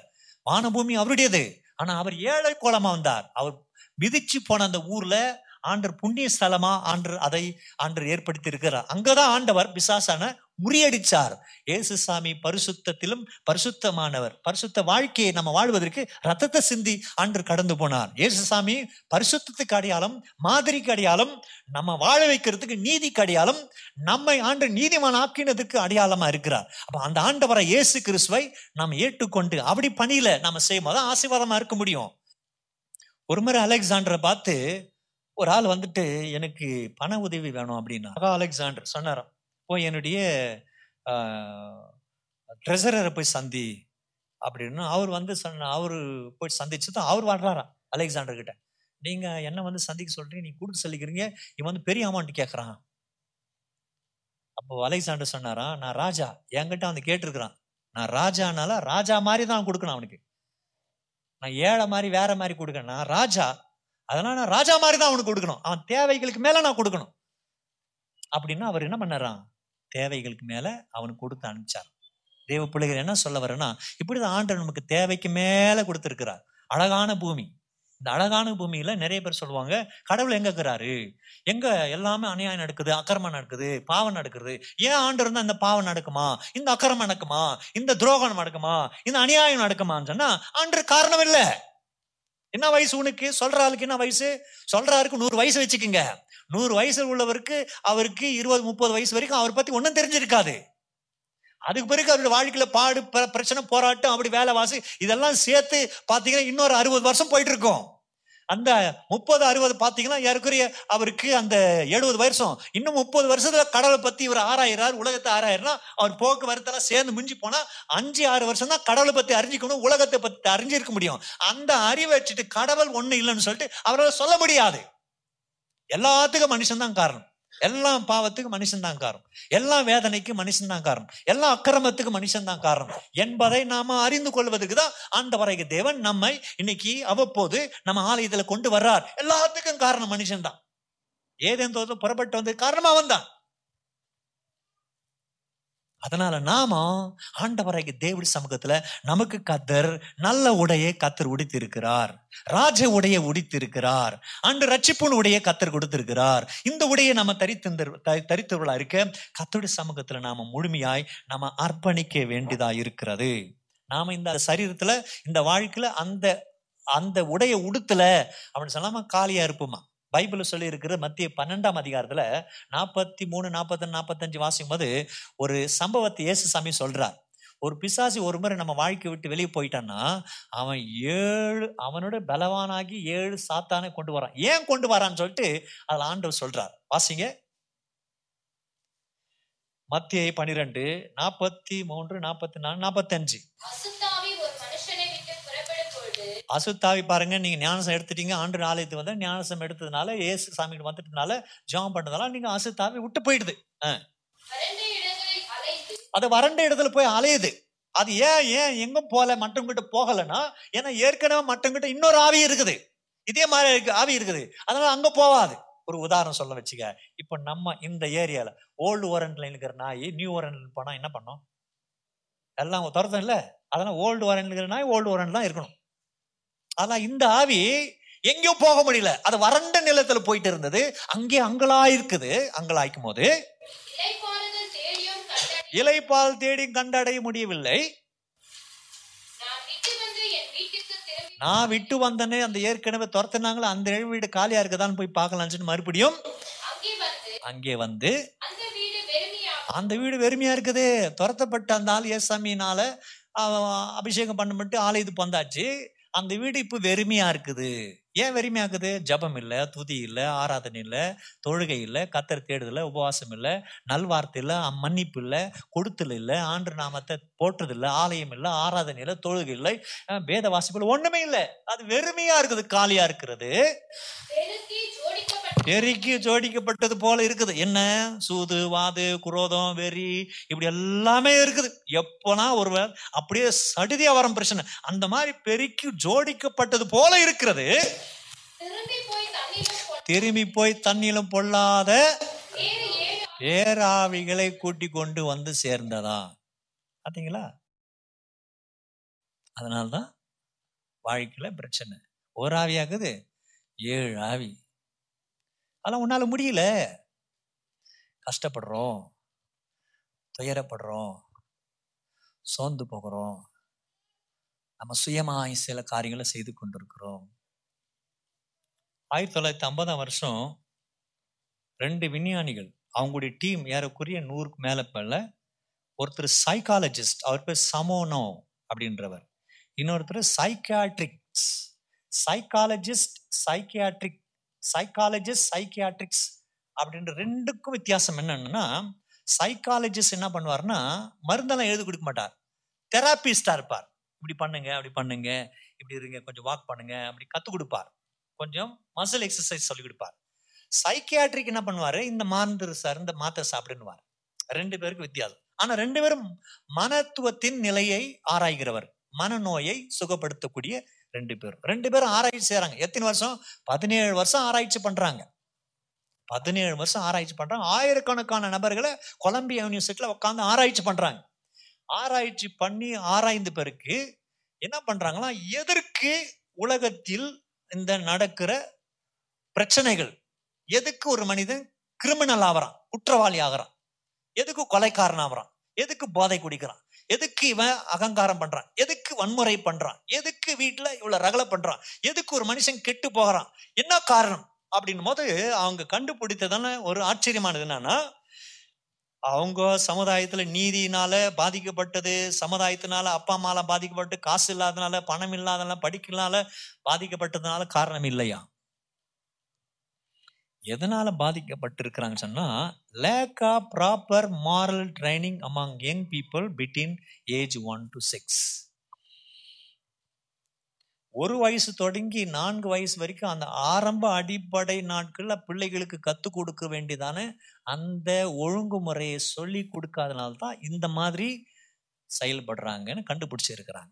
வானபூமி அவருடையது. ஆனா அவர் ஏழை கோலமா வந்தார். அவர் விதிச்சு போன அந்த ஊர்ல ஆண்டர் புண்ணிய ஸ்தலமா ஆண்டர் அதை ஆண்டர் ஏற்படுத்தி இருக்கிறார் அங்கதான் ஆண்டவர் பிசாசான முறியடிச்சார். இயேசுசாமி பரிசுத்தத்திலும் பரிசுத்தமானவர். பரிசுத்த வாழ்க்கையை நம்ம வாழ்வதற்கு ரத்தத்தை சிந்தி அன்று கடந்து போனார். ஏசுசாமி பரிசுத்தத்துக்கு அடையாளம் மாதிரிக்கு அடையாளம் நம்ம வாழ வைக்கிறதுக்கு நீதிக்கு அடையாளம் நம்மை ஆண்டு நீதிமான் ஆக்கினதுக்கு அடையாளமா இருக்கிறார். அப்ப அந்த ஆண்டவரை இயேசு கிறிஸ்துவை நாம் ஏற்றுக்கொண்டு அப்படி பணியில நம்ம செய்யும் போது ஆசீர்வாதமா இருக்க முடியும். ஒரு முறை அலெக்சாண்டரை பார்த்து ஒரு ஆள் வந்துட்டு எனக்கு பண உதவி வேணும் அப்படின்னா அலெக்சாண்டர் சொன்னாராம். போய் என்னுடைய ட்ரெஷரரை போய் சந்தி அப்படின்னு அவர் வந்து சொன்ன அவர் போய் சந்திச்சதும் அவர் வர்றாராம் அலெக்சாண்டர் கிட்ட. நீங்க என்ன வந்து சந்திக்க சொல்றீங்க நீங்க கொடுத்து சொல்லிக்கிறீங்க இவன் வந்து பெரிய அமௌண்ட் கேட்கறான் அப்போ அலெக்சாண்டர் சொன்னாராம் நான் ராஜா என்கிட்ட வந்து கேட்டிருக்கிறான். நான் ராஜானால ராஜா மாதிரி தான் கொடுக்கணும் அவனுக்கு. நான் ஏழை மாதிரி வேற மாதிரி கொடுக்கணும். நான் ராஜா அதனால நான் ராஜா மாதிரி தான் அவனுக்கு கொடுக்கணும். அவன் தேவைகளுக்கு மேல நான் கொடுக்கணும். அப்படின்னா அவர் என்ன பண்ணாரான் தேவைகளுக்கு மேலே அவனுக்கு கொடுத்து அனுப்பிச்சார். தேவ பிள்ளைகள் என்ன சொல்ல வரேன்னா இப்படி தான் ஆண்டவர் நமக்கு தேவைக்கு மேலே கொடுத்துருக்கிறார். அழகான பூமி. இந்த அழகான பூமியில நிறைய பேர் சொல்லுவாங்க கடவுள் எங்க இருக்கிறாரு? எங்க எல்லாமே அநியாயம் நடக்குது அக்கிரமம் நடக்குது பாவம் நடக்குது. ஏன் ஆண்டு இருந்தா இந்த பாவம் நடக்குமா? இந்த அக்கிரமம் நடக்குமா? இந்த துரோகம் நடக்குமா? இந்த அநியாயம் நடக்குமான்னு சொன்னா ஆண்டு காரணம் இல்லை. என்ன வயசு உனக்கு? சொல்ற ஆளுக்கு என்ன வயசு? சொல்ற ஆளுக்கு நூறு வயசு வச்சுக்கோங்க. நூறு வயசு உள்ளவருக்கு அவருக்கு இருபது முப்பது வயசு வரைக்கும் அவரை பத்தி ஒன்றும் தெரிஞ்சிருக்காது. அதுக்கு பிறகு அவருடைய வாழ்க்கையில பாடு பிரச்சனை போராட்டம் அப்படி வேலை வாசி இதெல்லாம் சேர்த்து பாத்தீங்கன்னா இன்னொரு அறுபது வருஷம் போயிட்டு இருக்கோம். அந்த முப்பது அறுபது பார்த்தீங்கன்னா ஏற்குறைய அவருக்கு அந்த எழுபது வருஷம் இன்னும் முப்பது வருஷத்துல கடவுளை பத்தி இவர் ஆராயிறார் உலகத்தை ஆராயிரா அவர் போக்குவரத்தெல்லாம் சேர்ந்து முடிஞ்சு போனா அஞ்சு ஆறு வருஷம் தான் கடவுளை பத்தி அறிஞ்சிக்கணும் உலகத்தை பத்தி அறிஞ்சிருக்க முடியும். அந்த அறிவை வச்சுட்டு கடவுள் ஒண்ணு இல்லைன்னு சொல்லிட்டு அவரால் சொல்ல முடியாது. எல்லாத்துக்கும் மனுஷன் தான் காரணம். எல்லா பாவத்துக்கும் மனுஷன்தான் காரணம். எல்லா வேதனைக்கு மனுஷன்தான் காரணம். எல்லா அக்கிரமத்துக்கு மனுஷன் தான் காரணம். என்பதை நாம அறிந்து கொள்வதற்கு தான் ஆண்டவரைக்கு தேவன் நம்மை இன்னைக்கு அவ்வப்போது நம்ம ஆலயத்துல கொண்டு வர்றார். எல்லாத்துக்கும் காரணம் மனுஷன் தான். புறப்பட்டு வந்து காரணமா வந்தான் அதனால நாம ஆண்டவரைக்கு தேவடி சமூகத்துல நமக்கு கத்தர் நல்ல உடையை கத்தர் உடித்திருக்கிறார். ராஜ உடையை உடித்திருக்கிறார். அன்று ரட்சிப்புன் உடைய கத்தர் கொடுத்திருக்கிறார். இந்த உடையை நம்ம தரித்திருந்த தரித்தவர்களா இருக்க கத்தருடைய சமூகத்துல நாம முழுமையாய் நாம அர்ப்பணிக்க வேண்டியதா இருக்கிறது. நாம இந்த சரீரத்துல இந்த வாழ்க்கையில அந்த அந்த உடையை உடுத்தல அப்படின்னு சொல்லாம காலியா இருப்போமா? பைபிள் சொல்லி இருக்கிற மத்திய பன்னெண்டாம் அதிகாரத்தில் நாற்பத்தி மூணு நாற்பத்தி நாற்பத்தஞ்சு வாசிக்கும் போது ஒரு சம்பவத்தை இயேசு சாமி சொல்றார். ஒரு பிசாசி ஒரு முறை நம்ம வாழ்க்கை விட்டு வெளியே போயிட்டான்னா அவன் ஏழு அவனோட பலவானாகி ஏழு சாத்தானை கொண்டு வரான். ஏன் கொண்டு வரான்னு சொல்லிட்டு அதில் ஆண்டவர் சொல்றார். வாசிங்க. மத்திய பனிரெண்டு நாற்பத்தி மூன்று நாற்பத்தி நாலு நாற்பத்தஞ்சு அசுத்தாவி ஒரு மனுஷனை விட்டு புறப்படும் பொழுது அசுத்தாவி பாருங்க நீங்க ஞானசம் எடுத்துட்டீங்க ஆண்டு ஆலயத்துக்கு வந்து ஞானசம் எடுத்ததுனால ஏசு சாமிக்கு வந்துட்டதுனால ஜெபம் பண்ணதால நீங்க அசுத்தாவி விட்டு போயிடுது. அது வறண்ட இடத்துல போய் அலையுது. அது ஏன் ஏன் எங்கும் போல மற்றவங்கிட்ட போகலைன்னா ஏன்னா ஏற்கனவே மற்றவங்கிட்ட இன்னொரு ஆவி இருக்குது. இதே மாதிரி இருக்கு ஆவி இருக்குது. அதனால அங்க போவாது. ஒரு உதாரணம் சொல்ல வச்சுக்க. இப்ப நம்ம இந்த ஏரியால ஓல்டு ஓரண்ட்ல இருக்கிற நாய் நியூ ஓரண்ட்ல போனா என்ன பண்ணோம்? எல்லாம் துரத்தம் இல்ல அதெல்லாம் ஓல்டு ஓரண்ட்ல இருக்கிற நாய் ஓல்டு ஓரண்ட் தான் இருக்கணும். ஆனா இந்த ஆவி எங்கேயும் போக முடியல. அது வறண்ட நிலத்துல போயிட்டு இருந்தது. அங்கே அங்கலா இருக்குது. அங்கலாய்க்கும் போது இலைப்பாறுதல் தேடியும் இலைப்பால் தேடி கண்டடைய முடியவில்லை. நான் விட்டு வந்தேன்னு அந்த ஏற்கனவே துரத்துனாங்களே அந்த ஏழு வீடு காலியா இருக்குதான்னு போய் பார்க்கலாம்னு மறுபடியும் அங்கே வந்து அந்த வீடு அந்த வீடு வெறுமையா இருக்குது. துரத்தப்பட்ட அந்த ஆள் ஏசாமினால அபிஷேகம் பண்ணப்பட்டு ஆலயத்துக்கு வந்தாச்சு அந்த வீடு இப்போ வெறுமையா இருக்குது. ஏன் வெறுமையா இருக்குது? ஜபம் இல்லை துதி இல்லை ஆராதனை இல்லை தொழுகை இல்லை கத்தர் தேடுதல உபவாசம் இல்லை நல்வார்த்தை இல்லை மன்னிப்பு இல்லை கொடுத்தல் இல்லை ஆண்டு நாமத்தை போற்றுறது இல்லை ஆலயம் இல்லை ஆராதனை இல்லை தொழுகை இல்லை வேத வாசிப்பு இல்லை ஒண்ணுமே இல்லை. அது வெறுமையா இருக்குது காலியா இருக்கிறது. பெருக்கி ஜோடிக்கப்பட்டது போல இருக்குது. என்ன? சூது வாது குரோதம் வெறி இப்படி எல்லாமே இருக்குது. எப்போனா ஒருவர் அப்படியே சடுதியா வரும் பிரச்சனை. அந்த மாதிரி பெருக்கி ஜோடிக்கப்பட்டது போல இருக்கிறது. திரும்பி போய் தண்ணியிலும் பொல்லாத பேராவிகளை கூட்டி கொண்டு வந்து சேர்ந்ததா? பாத்தீங்களா? அதனால்தான் வாழ்க்கையில பிரச்சனை. ஒரு ஆவியாகுது ஏழு ஆவி. அதெல்லாம் உன்னால் முடியல. கஷ்டப்படுறோம். துயரப்படுறோம். சோர்ந்து போகிறோம். நம்ம சுயமாய் சில காரியங்களை செய்து கொண்டிருக்கிறோம். ஆயிரத்தி தொள்ளாயிரத்தி ஐம்பதாம் வருஷம் ரெண்டு விஞ்ஞானிகள் அவங்களுடைய டீம் ஏறக்குரிய நூறுக்கு மேலே பல ஒருத்தர் சைக்காலஜிஸ்ட் அவர் பேர் சமோனோ அப்படின்றவர். இன்னொருத்தர் psychiatrics psychologist psychiatric psychologist psychiatrics அப்படின்ற ரெண்டுக்கும் வித்தியாசம் என்னன்னா சைக்காலஜிஸ்ட் என்ன பண்ணுவார்னா மருந்தெல்லாம் எழுதி கொடுக்க மாட்டார். தெராபிஸ்டா இருப்பார். இப்படி பண்ணுங்க அப்படி பண்ணுங்க இப்படி இருங்க கொஞ்சம் வாக் பண்ணுங்க அப்படி கற்றுக் கொடுப்பார். கொஞ்சம் மசில் எக்ஸசைஸ் சொல்லி கொடுப்பார். சைக்கியாட்ரிக் என்ன பண்ணுவாரு? இந்த மாந்தர் சார் இந்த மாத்திரை சாப்பிடுன்னுவார். ரெண்டு பேருக்கு வித்தியாசம். ஆனா ரெண்டு பேரும் மனத்துவத்தின் நிலையை ஆராய்கிறவர். மனநோயை சுகப்படுத்தக்கூடிய ரெண்டு பேரும். ரெண்டு பேரும் ஆராய்ச்சி செய்கிறாங்க எத்தனை வருஷம்? பதினேழு வருஷம் ஆராய்ச்சி பண்ணுறாங்க பதினேழு வருஷம் ஆராய்ச்சி பண்ணுறாங்க ஆயிரக்கணக்கான நபர்களை கொலம்பியா யூனிவர்சிட்டியில் உட்காந்து ஆராய்ச்சி பண்ணுறாங்க ஆராய்ச்சி பண்ணி ஆராய்ந்த பிறகு என்ன பண்ணுறாங்கன்னா எதற்கு உலகத்தில் இந்த நடக்கிற பிரச்சனைகள்? எதுக்கு ஒரு மனிதன் கிரிமினல் ஆகிறான்? குற்றவாளி ஆகிறான்? எதுக்கு கொலைக்காரன் ஆகிறான்? எதுக்கு போதை குடிக்கிறான்? எதுக்கு இவன் அகங்காரம் பண்றான்? எதுக்கு வன்முறை பண்றான்? எதுக்கு வீட்டுல இவ்வளவு ரகல பண்றான்? எதுக்கு ஒரு மனுஷன் கெட்டு போகிறான்? என்ன காரணம்? அப்படின்னும் போது அவங்க கண்டுபிடித்ததான ஒரு ஆச்சரியமானது என்னன்னா அவங்க சமுதாயத்துல நீதினால பாதிக்கப்பட்டது சமுதாயத்தினால அப்பா அம்மாலாம் பாதிக்கப்பட்டு காசு இல்லாதனால பணம் இல்லாதனால படிக்கலால பாதிக்கப்பட்டதுனால காரணம் இல்லையா? எதனால் பாதிக்கப்பட்டிருக்கிறாங்கன்னு சொன்னால் lack of proper moral training among young people between age one to six ஒரு வயசு தொடங்கி நான்கு வயசு வரைக்கும் அந்த ஆரம்ப அடிப்படை நாட்களில் பிள்ளைகளுக்கு கற்றுக் கொடுக்க வேண்டியதான அந்த ஒழுங்குமுறையை சொல்லி கொடுக்காதனால தான் இந்த மாதிரி செயல்படுறாங்கன்னு கண்டுபிடிச்சிருக்கிறாங்க.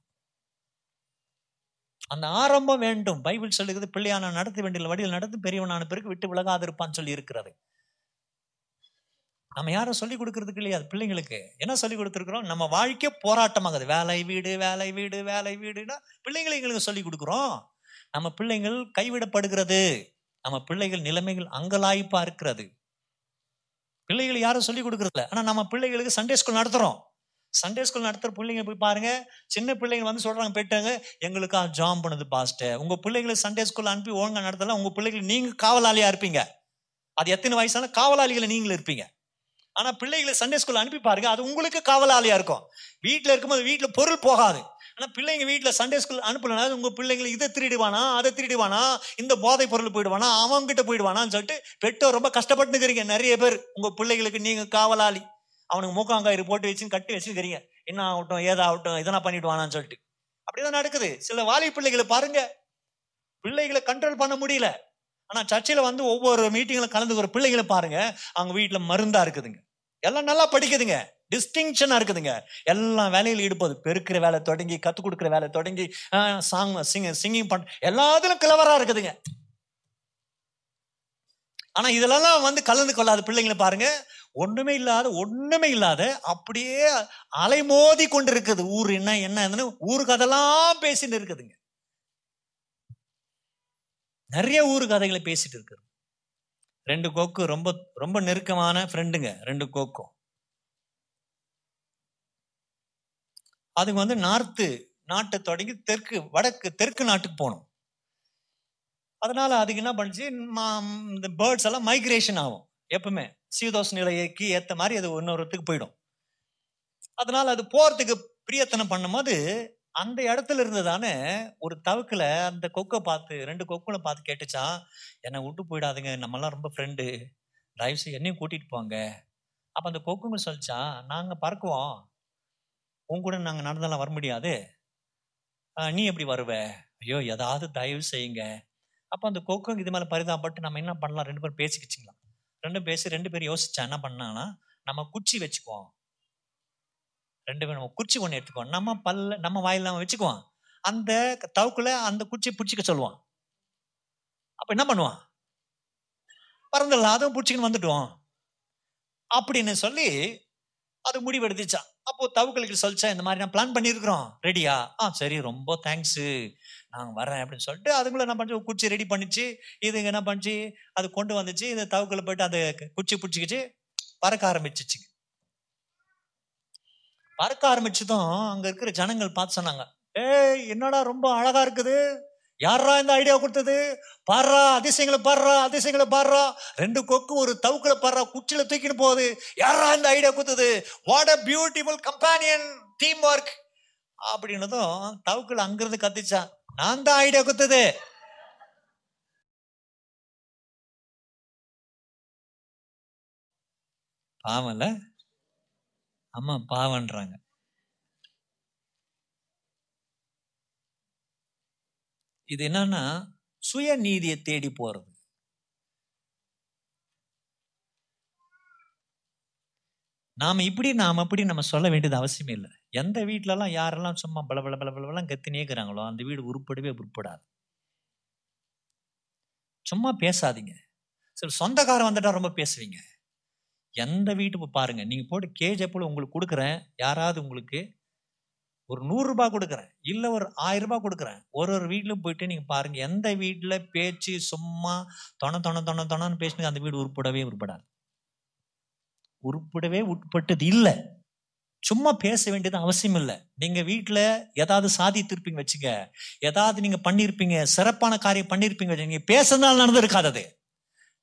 அந்த ஆரம்பம் வேண்டும். பைபிள் சொல்லுகிறது பிள்ளையான நடத்த வேண்டிய வழியில் நடந்து பெரியவனான பிறகு விட்டு விலகாதிருப்பான்னு சொல்லி இருக்கிறது நம்ம யாரும் சொல்லி கொடுக்கறதுக்கு இல்லையா? அது பிள்ளைங்களுக்கு. என்ன சொல்லி கொடுத்துருக்குறோம்? நம்ம வாழ்க்கை போராட்டமாகுது வேலை வீடு வேலை வீடு வேலை வீடுன்னா பிள்ளைங்களை எங்களுக்கு சொல்லி கொடுக்குறோம். நம்ம பிள்ளைங்கள் கைவிடப்படுகிறது. நம்ம பிள்ளைகள் நிலைமைகள் அங்கலாய்ப்பா இருக்கிறது பிள்ளைகள் யாரும் சொல்லி கொடுக்கறதில்ல. ஆனா நம்ம பிள்ளைகளுக்கு சண்டே ஸ்கூல் நடத்துறோம். சண்டே ஸ்கூல் நடத்துற பிள்ளைங்க போய் பாருங்க. சின்ன பிள்ளைங்க வந்து சொல்றாங்க போயிட்டாங்க எங்களுக்கா ஜாம் பண்ணுது பாஸ்ட்டு உங்க பிள்ளைங்களை சண்டே ஸ்கூல் அனுப்பி ஒழுங்கா நடத்தலாம் உங்க பிள்ளைகள் நீங்க காவலாளியா இருப்பீங்க. அது எத்தனை வயசான காவலாளிகளை நீங்களும் இருப்பீங்க. ஆனா பிள்ளைகளை சண்டே ஸ்கூல் அனுப்பி பாருங்க அது உங்களுக்கு காவலாளியா இருக்கும். வீட்டில் இருக்கும்போது வீட்டில் பொருள் போகாது. ஆனால் பிள்ளைங்க வீட்டில் சண்டே ஸ்கூல் அனுப்பலனா உங்கள் பிள்ளைங்களை இதை திருடிடுவானா அதை திருடிடுவானா இந்த போதை பொருள் போயிடுவானா அவன் போயிடுவானான்னு சொல்லிட்டு பெற்றோர் ரொம்ப கஷ்டப்பட்டு இருக்கிறீங்க நிறைய பேர். உங்கள் பிள்ளைகளுக்கு நீங்கள் காவலாளி. அவனுக்கு மூக்காங்காயிறு போட்டு வச்சு கட்டி வச்சுக்கிறீங்க என்ன ஆகட்டும் ஏதாகட்டும் இதெல்லாம் பண்ணிடுவானான்னு சொல்லிட்டு. அப்படிதான் நடக்குது. சில வாலி பிள்ளைகளை பாருங்க. பிள்ளைகளை கண்ட்ரோல் பண்ண முடியல. ஆனா சர்ச்சில் வந்து ஒவ்வொரு மீட்டிங்ல கலந்துக்கிற பிள்ளைகளை பாருங்க. அவங்க வீட்டுல மருந்தா இருக்குதுங்க. எல்லாம் நல்லா படிக்குதுங்க. டிஸ்டிங்ஷனா இருக்குதுங்க. எல்லாம் வேலையில் ஈடுபடுது பெருக்கிற வேலை தொடங்கி கத்து கொடுக்குற வேலை தொடங்கி சாங் சிங் சிங்கிங் பண்ண எல்லாத்துலயும் கிளவரா இருக்குதுங்க. ஆனா இதெல்லாம் வந்து கலந்து கொள்ளாத பிள்ளைங்களை பாருங்க. ஒண்ணுமே இல்லாத ஒண்ணுமே இல்லாத அப்படியே அலைமோதி கொண்டு இருக்குது ஊர் என்ன என்ன ஊர் கதெல்லாம் பேசிட்டு இருக்குதுங்க. நிறைய ஊர் கதைகளை பேசிட்டு இருக்குது ரெண்டு கோக்கு ரொம்ப ரொம்ப நெருக்கமான ஃப்ரெண்டுங்க ரெண்டு கோக்கும். அதுக்கு வந்து நார்த்து நாட்டை தொடங்கி தெற்கு வடக்கு தெற்கு நாட்டுக்கு போகணும் அதனால அதுக்கு என்ன பண்ணுச்சு? இந்த பேர்ட்ஸ் எல்லாம் மைக்ரேஷன் ஆகும். எப்பவுமே சீதோஸ் நிலைக்கு ஏற்ற மாதிரி அது இன்னொருத்துக்கு போயிடும். அதனால அது போறதுக்கு பிரியத்தனம் பண்ணும்போது அந்த இடத்துல இருந்து தானே ஒரு தவுக்கில் அந்த கொக்கை பார்த்து ரெண்டு கொக்குல பார்த்து கேட்டுச்சான் என்னை விட்டு போயிடாதுங்க நம்மலாம் ரொம்ப ஃப்ரெண்டு தயவு என்னையும் கூட்டிட்டு போங்க. அப்போ அந்த கொக்குங்க சொல்லிச்சான் நாங்கள் பறக்குவோம். உன் கூட நாங்கள் நடந்தாலும் வர முடியாது. நீ எப்படி வருவ? ஐயோ ஏதாவது தயவு செய்யுங்க. அப்போ அந்த கொக்குங்க இது மேலே பரிதாபப்பட்டு நம்ம என்ன பண்ணலாம்? ரெண்டு பேரும் பேசிக்கிச்சிங்களா ரெண்டு பேசி ரெண்டு பேரும் யோசிச்சா என்ன பண்ணாங்கன்னா நம்ம குச்சி வச்சுக்குவோம். ரெண்டு பேரும் நம்ம குச்சி ஒன்று எடுத்துக்குவோம். நம்ம பல்ல நம்ம வாயில் நம்ம வச்சுக்குவோம். அந்த தவுக்குல அந்த குச்சியை பிடிச்சிக்க சொல்லுவான். அப்போ என்ன பண்ணுவான்? பறந்துடலாம். அதுவும் பிடிச்சிக்கின்னு வந்துட்டோம் அப்படின்னு சொல்லி அது முடிவெடுத்துச்சான் அப்போ தவுக்களுக்கு சொல்லிச்சா இந்த மாதிரி நான் பிளான் பண்ணியிருக்கிறோம். ரெடியா ஆ சரி ரொம்ப தேங்க்ஸு நான் வரேன் அப்படின்னு சொல்லிட்டு அதுங்களை என்ன பண்ணுச்சு? குச்சி ரெடி பண்ணிச்சு. இதுங்க என்ன பண்ணுச்சு? அது கொண்டு வந்துச்சு. இந்த தவுக்கில் போயிட்டு அந்த குச்சி பிடிச்சிக்கிச்சு. பறக்க ஆரம்பிச்சிச்சுங்க பறக்க ஆரம்பிச்சதும் அங்கே இருக்கிற ஜனங்கள் பார்த்து சொன்னாங்க ஏய் என்னடா ரொம்ப அழகா இருக்குது. யாரா இந்த ஐடியா கொடுத்தது? பாடுறா அதிசயங்களை பாடுறா அதிசயங்களை பாடுறா. ரெண்டு கொக்கு ஒரு தவுக்கில் பாடுறா குச்சில தூக்கிட்டு போகுது. யாரா இந்த ஐடியா கொடுத்தது? What a beautiful companion team work அப்படின்னதும் தவுக்கில் அங்கிருந்து கத்திச்சான். நான் தான் ஐடியா கொடுத்தது பாவம்ல? அம்மா பாவன்றாங்க இது என்னன்னா சுயநீதியை தேடி போறது. நாம் இப்படி நாம் அப்படி நம்ம சொல்ல வேண்டியது அவசியமே இல்லை. எந்த வீட்டிலலாம் யாரெல்லாம் சும்மா பல பல பல பலவெல்லாம் கத்தினே இருக்கிறாங்களோ அந்த வீடு உருப்படவே உருப்படாது. சும்மா பேசாதீங்க. சரி சொந்தக்காரன் வந்துட்டா ரொம்ப பேசுவீங்க. எந்த வீட்டு பாருங்க நீங்கள் போட்டு கேஜ் எப்போ உங்களுக்கு கொடுக்குறேன். யாராவது உங்களுக்கு ஒரு நூறுரூபா கொடுக்குறேன். இல்லை ஒரு ஆயிரம் கொடுக்குறேன். ஒரு ஒரு வீட்டிலும் போயிட்டு நீங்கள் பாருங்கள் எந்த வீட்டில் பேச்சு சும்மா தொண தொண தொண தொணன்னு பேசினது அந்த வீடு உருப்படவே உருப்படாது. உருப்படவே உட்பட்டது இல்லை. சும்மா பேச வேண்டியது அவசியம் இல்லை. நீங்க வீட்டில் ஏதாவது சாதித்திருப்பீங்க வச்சுங்க ஏதாவது நீங்க பண்ணியிருப்பீங்க சிறப்பான காரியம் பண்ணியிருப்பீங்க வச்சுங்க. நீங்க பேசுறதுனால நடந்திருக்காது அது.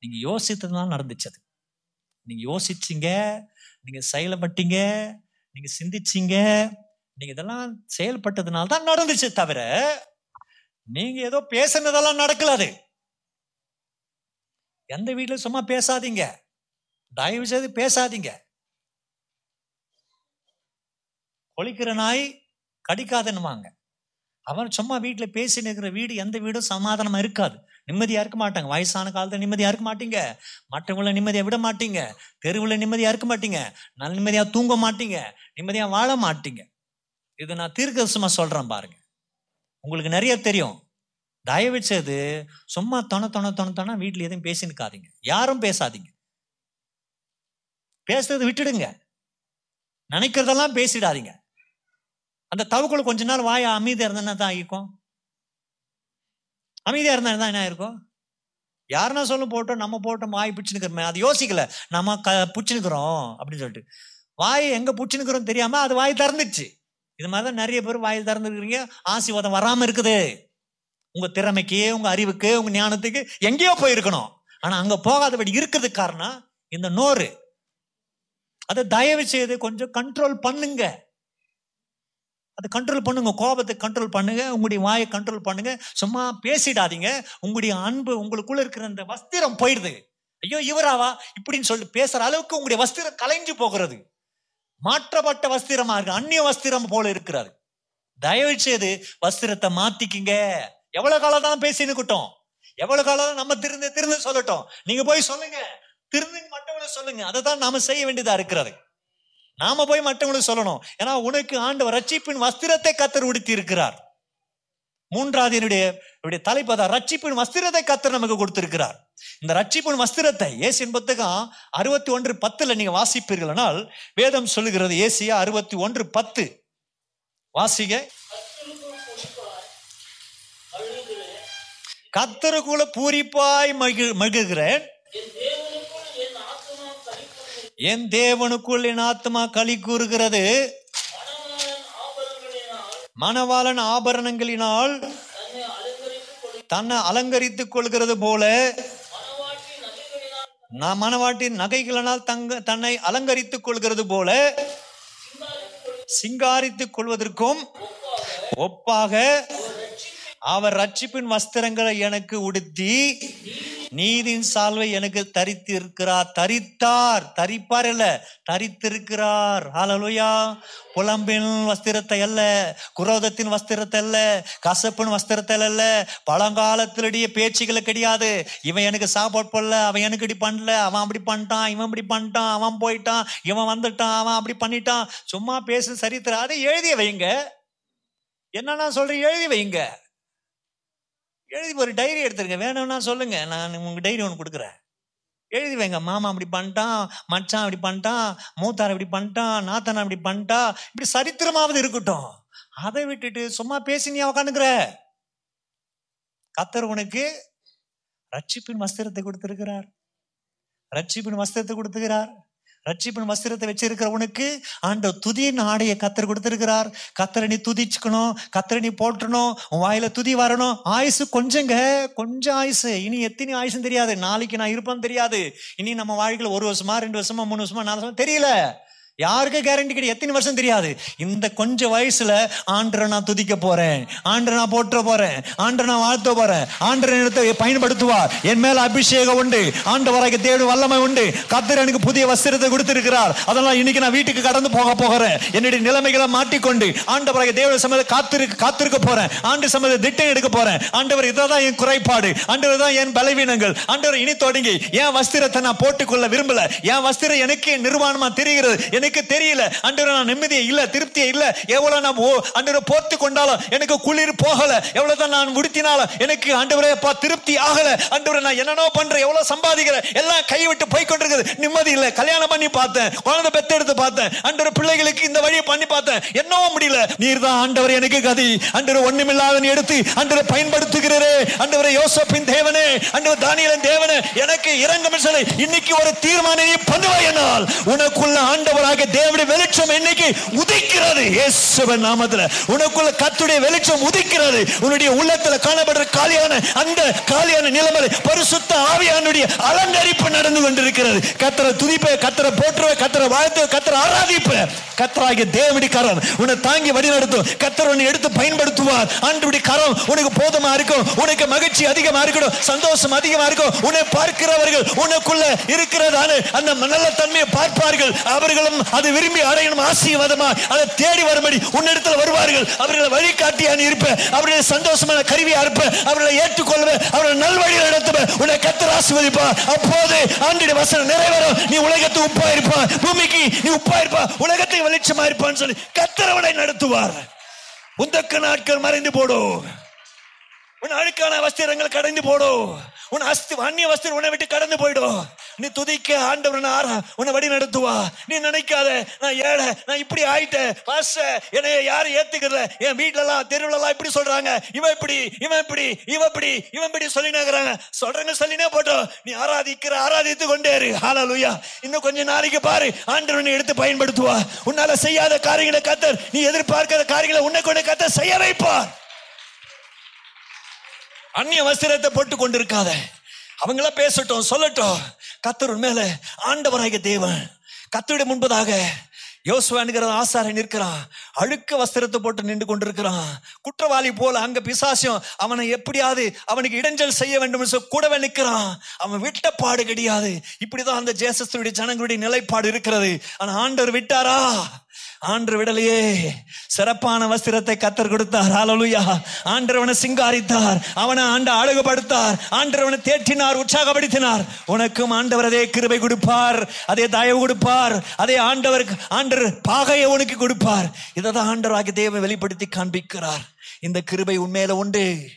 நீங்க யோசித்ததுனால நடந்துச்சு அது. நீங்க யோசிச்சீங்க நீங்க செயல்பட்டீங்க நீங்க சிந்திச்சீங்க நீங்க இதெல்லாம் செயல்பட்டதுனால தான் நடந்துச்சு தவிர நீங்க ஏதோ பேசுனதெல்லாம் நடக்கல அது. எந்த வீட்டில் சும்மா பேசாதீங்க. தயவு செய்து பேசாதீங்க. கொளிக்கிற நாய் கடிக்காதன்னுவாங்க. அவன் சும்மா வீட்டில் பேசி நிற்கிற வீடு எந்த வீடும் சமாதானமாக இருக்காது. நிம்மதியாக இருக்க மாட்டாங்க. வயசான காலத்தில் நிம்மதியாக இருக்க மாட்டீங்க. மற்றவங்கள நிம்மதியாக விட மாட்டீங்க. தெருவில் நிம்மதியாக இருக்க மாட்டீங்க. நல்ல நிம்மதியாக தூங்க மாட்டீங்க. நிம்மதியாக வாழ மாட்டீங்க. இது நான் தீர்க்கதரிசனமா சொல்கிறேன் பாருங்க. உங்களுக்கு நிறைய தெரியும். தயவு செய்து சும்மா தொண தொண தொண தொண வீட்டில் எதுவும் பேசினுக்காதீங்க யாரும் பேசாதீங்க. பேசுறது விட்டுடுங்க. நினைக்கிறதெல்லாம் பேசிடாதீங்க. அந்த தவுக்குள்ள கொஞ்ச நாள் வாய அமைதியாக இருந்தா தான் இருக்கும் அமைதியாக இருந்தா தான் என்ன இருக்கும் யாருன்னா சொல்ல போட்டோம் நம்ம போட்டோம் வாய் பிடிச்சுனுக்கிறோமே அது யோசிக்கல. நம்ம க பிடிச்சுனுக்கிறோம் அப்படின்னு சொல்லிட்டு. வாய் எங்க பிடிச்சுனுக்கிறோம் தெரியாம அது வாய் திறந்துச்சு. இது மாதிரி தான் நிறைய பேர் வாய் திறந்துருக்கிறீங்க. ஆசீர்வாதம் வராம இருக்குது. உங்க திறமைக்கு உங்க அறிவுக்கு உங்க ஞானத்துக்கு எங்கேயோ போயிருக்கணும். ஆனா அங்க போகாதபடி இருக்கிறதுக்கு காரணம் இந்த நோறு அதை தயவு செய்து கொஞ்சம் கண்ட்ரோல் பண்ணுங்க. அதை கண்ட்ரோல் பண்ணுங்க கோபத்தை கண்ட்ரோல் பண்ணுங்க உங்களுடைய வாயை கண்ட்ரோல் பண்ணுங்க. சும்மா பேசிடாதீங்க. உங்களுடைய அன்பு உங்களுக்குள்ள இருக்கிற அந்த வஸ்திரம் போயிடுது. ஐயோ இவராவா? இப்படின்னு சொல்லிட்டு பேசுற அளவுக்கு உங்களுடைய வஸ்திரம் கலைஞ்சு போகிறது. மாற்றப்பட்ட வஸ்திரமா இருக்கு அந்நிய வஸ்திரம் போல இருக்கிறாரு தயவு செய்து வஸ்திரத்தை மாத்திக்கிங்க. எவ்வளவு காலம் தான் பேசின்னு நிக்கட்டும் எவ்வளவு காலம் நம்ம திருந்து திருந்து சொல்லட்டும். நீங்க போய் சொல்லுங்க. திருந்து மற்றவங்களுக்கு சொல்லுங்க. அதை தான் நாம செய்ய வேண்டியதா இருக்கிறது. நாம போய் மற்றவங்களுக்கு சொல்லணும். ஏன்னா உனக்கு ஆண்டவர் ரட்சிப்பின் வஸ்திரத்தை கத்தர் உடுத்தி இருக்கிறார் மூன்றாவது என்னுடைய என்னுடைய தலைப்பு அதான். ரட்சிப்பின் வஸ்திரத்தை கத்தர் நமக்கு கொடுத்திருக்கிறார். இந்த ரட்சிப்பின் வஸ்திரத்தை ஏசியின் புத்தகம் அறுபத்தி ஒன்று பத்துல நீங்க வாசிப்பீர்களானால் வேதம் சொல்லுகிறது ஏசியா அறுபத்தி ஒன்று பத்து. வாசிக கத்தருக்குள்ள பூரிப்பாய் மகிழ் மகிழ்கிறேன். என் தேவனுக்குள் என் ஆத்மா களி கூறுகிறது. மணவாளன் ஆபரணங்களினால் தன்னை அலங்கரித்துக் கொள்கிறது போல நான் மணவாட்டின் நகைகளினால் தங்க தன்னை அலங்கரித்துக் கொள்கிறது போல சிங்காரித்துக் கொள்வதற்கும் ஒப்பாக அவர் ரட்சிப்பின் வஸ்திரங்களை எனக்கு உடுத்தி நீதின் சால்வை எனக்கு தரித்து இருக்கிறார் தரித்தார். தரிப்பார் இல்ல தரித்திருக்கிறார். ஹalleluya புலம்பின் வஸ்திரத்தை அல்ல. குரோதத்தின் வஸ்திரத்தை அல்ல. கசப்பின் வஸ்திரத்தை அல்ல. பழங்காலத்திலுடைய பேச்சுகளை கிடையாது. இவன் எனக்கு சாப்பாடு போடல. அவன் எனக்கு இப்படி பண்ணல. அவன் அப்படி பண்ணிட்டான். இவன் இப்படி பண்ணிட்டான். அவன் போயிட்டான். இவன் வந்துட்டான். அவன் அப்படி பண்ணிட்டான். சும்மா பேசு சரித்திர அதை எழுதி வைங்க என்னன்னா சொல்றேன்? எழுதி வைங்க எழுதி ஒரு டைரி எடுத்துருங்க வேணும்னா சொல்லுங்க. நான் உங்களுக்கு டைரி ஒன்று கொடுக்குறேன். எழுதி வைங்க மாமா அப்படி பண்ணிட்டான் மச்சான் அப்படி பண்ணிட்டான் மூத்தார் இப்படி பண்ணிட்டான் நாத்தனா இப்படி பண்ணிட்டா இப்படி சரித்திரமாவது இருக்கட்டும். அதை விட்டுட்டு சும்மா பேசி நீ உக்காந்துக்கிற? கத்தர் உனக்கு ரட்சிப்பின் வஸ்திரத்தை கொடுத்திருக்கிறார். ரட்சிப்பின் வஸ்திரத்தை கொடுத்துக்கிறார் ரட்சிப்பின் வஸ்திரத்தை வச்சிருக்கிறவனுக்கு ஆண்ட துதியின் ஆடையை கத்தர் கொடுத்துருக்கிறார். கத்தரை நீ துதிச்சுக்கணும் கத்தரை நீ போட்டணும் உன் வாயில துதி வரணும். ஆயுசு கொஞ்சங்க கொஞ்சம் ஆயுசு. இனி எத்தனை ஆயுசும் தெரியாது. நாளைக்கு நான் இருப்பேன்னு தெரியாது. இனி நம்ம வாழ்க்கையில் ஒரு வருஷமா ரெண்டு வருஷமா மூணு வருஷமா நாலு வருஷமா தெரியல. யாருக்கு கேரண்டி கிடையாது. எத்தனை வருஷம் தெரியாது. இந்த கொஞ்ச வயசுல ஆண்டரை நான் துதிக்க போறேன். ஆண்டரை நான் போற்ற போறேன். ஆண்டரை நான் வாழ்த்த போறேன். ஆண்டரை நிறுத்த பயன்படுத்துவார். என் மேல அபிஷேகம் உண்டு. ஆண்டவராக தேடு வல்லமை உண்டு. கத்தர் எனக்கு புதிய வஸ்திரத்தை கொடுத்திருக்கிறார். அதெல்லாம் இன்னைக்கு நான் வீட்டுக்கு கடந்து போக போகிறேன். என்னுடைய நிலைமைகளை மாட்டிக்கொண்டு ஆண்டவராக தேவ சமயத்தை காத்திருக்க காத்திருக்க போறேன். ஆண்டு சமயத்தை திட்டம் எடுக்க போறேன். ஆண்டவர் இதான் என் குறைபாடு. ஆண்டவர் தான் என் பலவீனங்கள். ஆண்டவர் இனி தொடங்கி என் வஸ்திரத்தை நான் போட்டுக்கொள்ள விரும்பல. என் வஸ்திரம் எனக்கு நிர்வாணமா தெரிகிறது. எனக்கு எனக்கு தெரியல. அன்று நான் நிம்மதியை இல்ல திருப்தியை இல்ல. எவ்வளவு நான் ஓ- ஆண்டவரை போர்த்து கொண்டாலும் எனக்கு குளிர் போகல. எவ்வளவுதான் நான் உடுத்தினாலும் எனக்கு ஆண்டவரே அப்பா திருப்தி ஆகல. அன்று நான் என்னென்னோ பண்றேன் எவ்வளவு சம்பாதிக்கிறேன் எல்லாம் கைவிட்டு போய் கொண்டிருக்குது. நிம்மதி இல்ல. கல்யாணம் பண்ணி பார்த்தேன் குழந்தை பெத்த எடுத்து பார்த்தேன் அன்று பிள்ளைகளுக்கு இந்த வழியை பண்ணி பார்த்தேன். என்னவோ முடியல. நீர் தான் ஆண்டவர் எனக்கு கதி. அன்று ஒண்ணுமில்லாத நீ எடுத்து ஆண்டவரை பயன்படுத்துகிறே ஆண்டவரை யோசப்பின் தேவனே அன்று தானியலின் தேவனே எனக்கு இறங்கும் சொல்லி இன்னைக்கு ஒரு தீர்மானம் பண்ணுவாய் என்னால். உனக்குள்ள ஆண்டவர் ஆண்டவராக தேவனுடைய வெளிச்சம் இன்னைக்கு உதிக்கிறது? இயேசுவன் நாமத்துல. உனக்குள்ள கத்துடைய வெளிச்சம் உதிக்கிறது. உன்னுடைய உள்ளத்துல காணப்படுற காலியான அந்த காலியான நிலைமை பரிசுத்த ஆவியானுடைய அலங்கரிப்பு நடந்து கொண்டிருக்கிறது. கத்தரை துதிப்ப கத்தரை போற்றுவ கத்தரை வாழ்த்து கத்தரை ஆராதிப்ப. கத்தராகிய தேவனுடைய கரம் உன்னை தாங்கி வழி நடத்தும் கத்தர் உன்னை எடுத்து பயன்படுத்துவார். ஆண்டுடைய கரம் உனக்கு போதுமா இருக்கும்? உனக்கு மகிழ்ச்சி அதிகமா இருக்கணும்? சந்தோஷம் அதிகமா இருக்கும்? உன்னை பார்க்கிறவர்கள் உனக்குள்ள இருக்கிறதான அந்த நல்ல தன்மையை பார்ப்பார்கள். அவர்களும் அதை விரும்பி அடையணும். ஆசீர்வாதமா அதை தேடி வரும்படி உன்னிடத்துல வருவார்கள். அவர்களை வழிகாட்டியா இருப்பேன். இருப்ப அவர்களை சந்தோஷமான கருவியா இருப்பேன் அவர்களை ஏற்றுக்கொள்வ அவர்களை நல்வழியில் நடத்துவ உன்னை கத்தர் ஆசீர்வதிப்பா அப்போது ஆண்டுடைய வசனம் நிறைவேறும். நீ உலகத்தை உப்பா இருப்பா பூமிக்கு நீ உப்பா இருப்பா உலகத்தை வெளிச்சமா இருப்பான்னு சொல்லி கத்தர் நடத்துவார். உந்தக்க நாட்கள் மறைந்து போடும். உன் அழுக்கான வஸ்திரங்கள் கடந்து போடும். உன் அஸ்தி அந்நிய வஸ்திரம் உன்னை விட்டு கடந்து போயிடும். நீ துதிக்க ஆண்டவர் ஆறா உன்னை வழி நடத்துவா. நீ நினைக்காத நான் ஏழை நான் இப்படி ஆயிட்டேன். பாச என்னைய யாரும் ஏத்துக்கல என் வீட்ல எல்லாம் தெருவுல எல்லாம் இப்படி சொல்றாங்க. இவன் இப்படி இவன் இப்படி இவன் இப்படி இவன் இப்படி சொல்லினாங்கிறாங்க சொல்றேன்னு சொல்லினே போட்டோம். நீ ஆராதிக்கிற ஆராதித்து கொண்டே இரு. லூயா இன்னும் கொஞ்ச நாளைக்கு பாரு. ஆண்டவர் உன்னை எடுத்து பயன்படுத்துவா. உன்னால செய்யாத காரியங்களை கத்தர் நீ எதிர்பார்க்காத காரியங்களை உன்னை கொண்டு கத்தர் செய்ய வைப்பார். அந்நிய வஸ்திரத்தை போட்டு கொண்டிருக்காத அவங்கள பேசட்டும் சொல்லட்டும். கத்தர் மேல ஆண்டவராகிய தேவன். கத்தருடைய முன்பதாக யோசுவானுங்கிற ஆசாரை நிற்கிறான். அழுக்க வஸ்திரத்தை போட்டு நின்று கொண்டிருக்கிறான். குற்றவாளி போல அங்க பிசாசியம் அவனை எப்படியாவது அவனுக்கு இடைஞ்சல் செய்ய வேண்டும் என்று சொல்லி கூடவே நிற்கிறான். அவன் விட்ட பாடு கிடையாது. இப்படிதான் அந்த ஜேசஸ்துடைய ஜனங்களுடைய நிலைப்பாடு இருக்கிறது. ஆனா ஆண்டவர் விட்டாரா? ஆண்டு விடலையே. சிறப்பான வஸ்திரத்தை கத்தர் கொடுத்தார். ஹalleluya. ஆண்டவனை சிங்காரித்தார். அவனை ஆண்ட அழகுபடுத்தார். ஆண்டவனை தேற்றினார் உற்சாகப்படுத்தினார். உனக்கும் ஆண்டவர் அதே கிருபை கொடுப்பார் அதே தயவு கொடுப்பார் அதே ஆண்டவருக்கு ஆண்டர் பாகையை உனக்கு கொடுப்பார். இதை தான் ஆண்டவராக தேவை வெளிப்படுத்தி காண்பிக்கிறார். இந்த கிருபை உண்மையில உண்டு.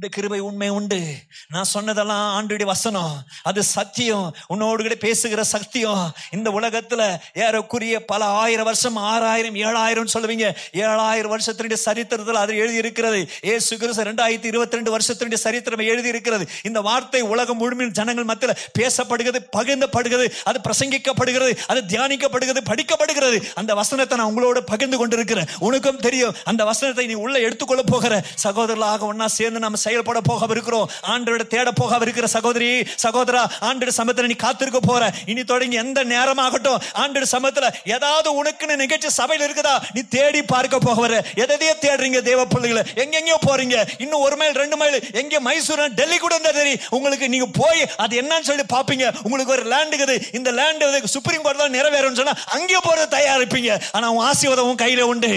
இந்த கிருபை உண்மை உண்டு. நான் சொன்னதெல்லாம் ஆண்டுடைய வசனம். அது சத்தியம். உன்னோடு கூட பேசுகிற சத்தியம். இந்த உலகத்துல ஏறக்குரிய பல ஆயிரம் வருஷம் ஆறாயிரம் ஏழாயிரம் சொல்லுவீங்க. ஏழாயிரம் வருஷத்தினுடைய சரித்திரத்தில் அது எழுதி இருக்கிறது ஏசு கிறிஸ்து ரெண்டாயிரத்தி இருபத்தி ரெண்டு வருஷத்தினுடைய சரித்திரம் எழுதி இருக்கிறது இந்த வார்த்தை உலகம் முழுமையில் ஜனங்கள் மத்தியில் பேசப்படுகிறது பகிர்ந்தப்படுகிறது. அது பிரசங்கிக்கப்படுகிறது அது தியானிக்கப்படுகிறது படிக்கப்படுகிறது. அந்த வசனத்தை நான் உங்களோட பகிர்ந்து கொண்டிருக்கிறேன். உனக்கும் தெரியும். அந்த வசனத்தை நீ உள்ள எடுத்துக்கொள்ள போகிற. சகோதரர்களாக ஒன்னா சேர்ந்து நம்ம செயல்பட போக இருக்கிறோம் ஆண்டோட தேட போக இருக்கிற சகோதரி சகோதரா ஆண்டு சமத்துல நீ காத்திருக்க போற. இனி தொடங்கி எந்த நேரமாகட்டும் ஆண்டு சமத்துல ஏதாவது உனக்குன்னு நிகழ்ச்சி சபையில் இருக்குதா நீ தேடி பார்க்க போக வர எதையே தேடுறீங்க தேவ பிள்ளைகளை. எங்கெங்கயோ போறீங்க. இன்னும் ஒரு மைல் ரெண்டு மைல் எங்க மைசூர் டெல்லி கூட இருந்தா சரி. உங்களுக்கு நீங்க போய் அது என்னன்னு சொல்லி பாப்பீங்க உங்களுக்கு ஒரு லேண்ட் இருக்குது. இந்த லேண்ட் சுப்ரீம் கோர்ட் தான் நிறைவேறும் சொன்னா அங்கே போறது தயாரிப்பீங்க. ஆனா உன் ஆசீர்வாதம் உன் கையில உண்டு.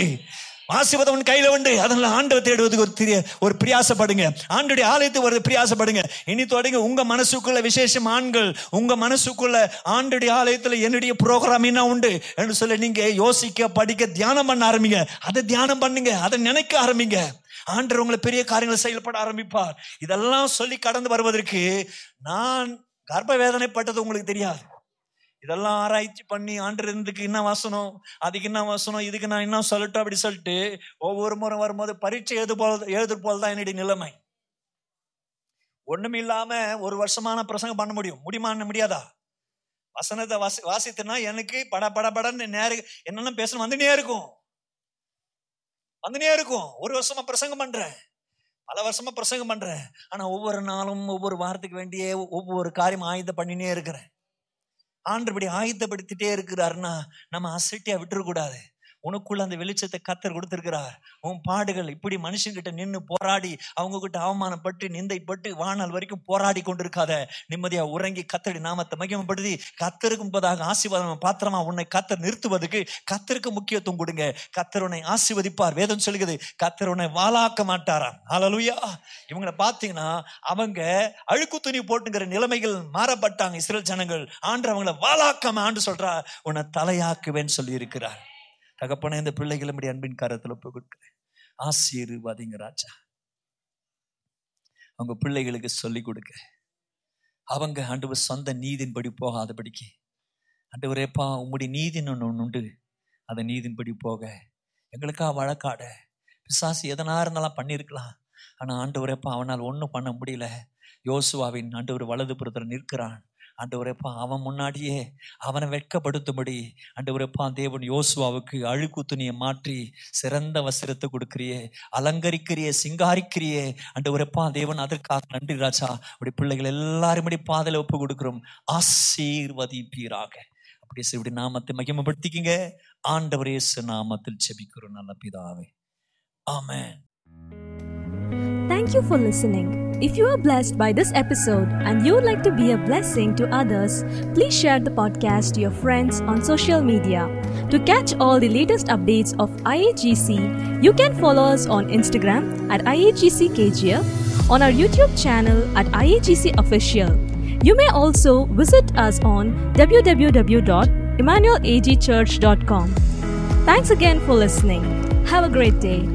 ஆசீர்வாதம் உன் கையில உண்டு. அதனால ஆண்டவர் தேடுவதுக்கு ஒரு தெரிய ஒரு பிரியாசப்படுங்க. ஆண்டுடைய ஆலயத்துக்கு ஒரு பிரியாசப்படுங்க. இனி தொடங்க உங்க மனசுக்குள்ள விசேஷம் ஆண்கள் உங்க மனசுக்குள்ள ஆண்டுடைய ஆலயத்துல என்னுடைய ப்ரோக்ராம் என்ன உண்டு? என்று சொல்லி நீங்க யோசிக்க படிக்க தியானம் பண்ண ஆரம்பிங்க. அதை தியானம் பண்ணுங்க அதை நினைக்க ஆரம்பிங்க. ஆண்டர் உங்களை பெரிய காரியங்களை செயல்பட ஆரம்பிப்பார். இதெல்லாம் சொல்லி கடந்து வருவதற்கு நான் கர்ப்ப வேதனைப்பட்டது உங்களுக்கு தெரியாது. இதெல்லாம் ஆராய்ச்சி பண்ணி ஆண்டு என்ன வாசனம் அதுக்கு என்ன வாசனம் இதுக்கு நான் என்ன சொல்லட்டும் அப்படி சொல்லிட்டு ஒவ்வொரு முறை வரும்போது பரீட்சை எழுது போல எழுது போல தான் என்னுடைய நிலைமை. ஒண்ணும் இல்லாம ஒரு வருஷமான பிரசங்கம் பண்ண முடியும். முடியுமான்னு முடியாதா? வசனத்தை வாசி வாசித்துனா எனக்கு பட பட படன்னு நேரு என்னென்ன பேசணும்? வந்துனே இருக்கும். வந்துனே இருக்கும். ஒரு வருஷமா பிரசங்கம் பண்றேன். பல வருஷமா பிரசங்கம் பண்றேன். ஆனா ஒவ்வொரு நாளும் ஒவ்வொரு வாரத்துக்கு வேண்டிய ஒவ்வொரு காரியம் ஆயுதம் பண்ணினே இருக்கிறேன். ஆண்டபடி ஆயுதப்படுத்திட்டே இருக்கிறாருன்னா நம்ம அசட்டியா விட்டுறக்கூடாது. உனக்குள்ள அந்த வெளிச்சத்தை கத்தர் கொடுத்திருக்கிறார். உன் பாடுகள் இப்படி மனுஷங்கிட்ட நின்று போராடி அவங்க கிட்ட அவமானப்பட்டு நிந்தைப்பட்டு வானல் வரைக்கும் போராடி கொண்டிருக்காத. நிம்மதியா உறங்கி கத்தடி நாமத்தை மகிமப்படுத்தி கத்தருக்கும் பதிலாக ஆசீர்வாதம் பாத்திரமா உன்னை கத்தர் நிறுத்துவதற்கு கத்தருக்கு முக்கியத்துவம் கொடுங்க. கத்தர் உன்னை ஆசீர்வதிப்பார். வேதம் சொல்லுகிறது கத்தர் உன்னை வாழாக்க மாட்டாராம். ஆலலுயா இவங்களை பார்த்தீங்கன்னா அவங்க அழுக்கு துணி போட்டுங்கிற நிலைமைகள் மாறப்பட்டாங்க இஸ்ரேல் ஜனங்கள். ஆண்டு அவங்கள வாழாக்காம ஆண்டு சொல்றா உன்னை தலையாக்குவேன்னு சொல்லி இருக்கிறார் தகப்பன இந்த பிள்ளைகளை இப்படி அன்பின் காரத்தில் ஒப்பு கொடுக்குறேன். ஆசீர்வாதிங்க ராஜா. அவங்க பிள்ளைகளுக்கு சொல்லி கொடுக்க. அவங்க ஆண்டவர் சொந்த நீதின்படி போகாதபடிக்கு. ஆண்டவரேப்பா உம்முடைய நீதின்னு ஒன்று உண்டு. அதை நீதின்படி போக. எங்களுக்கா வழக்காட. பிசாசு எதனா இருந்தாலும் பண்ணியிருக்கலாம். ஆனால் ஆண்டவரேப்பா அவனால் ஒன்றும் பண்ண முடியல. யோசுவாவின் ஆண்டவர் வலது புறத்தில் அண்டு உரைப்பா அவன் முன்னாடியே அவனை வெட்கப்படுத்தும்படி அண்டு உரைப்பா தேவன் யோசுவாவுக்கு அழுக்கு துணியை மாற்றி சிறந்த வஸ்திரத்தை கொடுக்கிறியே அலங்கரிக்கிறியே சிங்காரிக்கிறியே. அண்டு உரைப்பா தேவன் அதற்காக நன்றி ராஜா. அப்படி பிள்ளைகள் எல்லாருமே பாதையில் ஒப்பு கொடுக்குறோம். ஆசீர்வதிப்பீராக. அப்படி இப்படி நாமத்தை மகிமப்படுத்திக்கிங்க. ஆண்டவரேசு நாமத்தில் செபிக்கிறோம் நல்ல பிதாவே. ஆமேன். Thank you for listening. If you are blessed by this episode and you would like to be a blessing to others, please share the podcast to your friends on social media. To catch all the latest updates of IAGC, you can follow us on Instagram at IAGCKGF, on our YouTube channel at IAGC Official. You may also visit us on www.emmanuelagchurch.com. Thanks again for listening. Have a great day.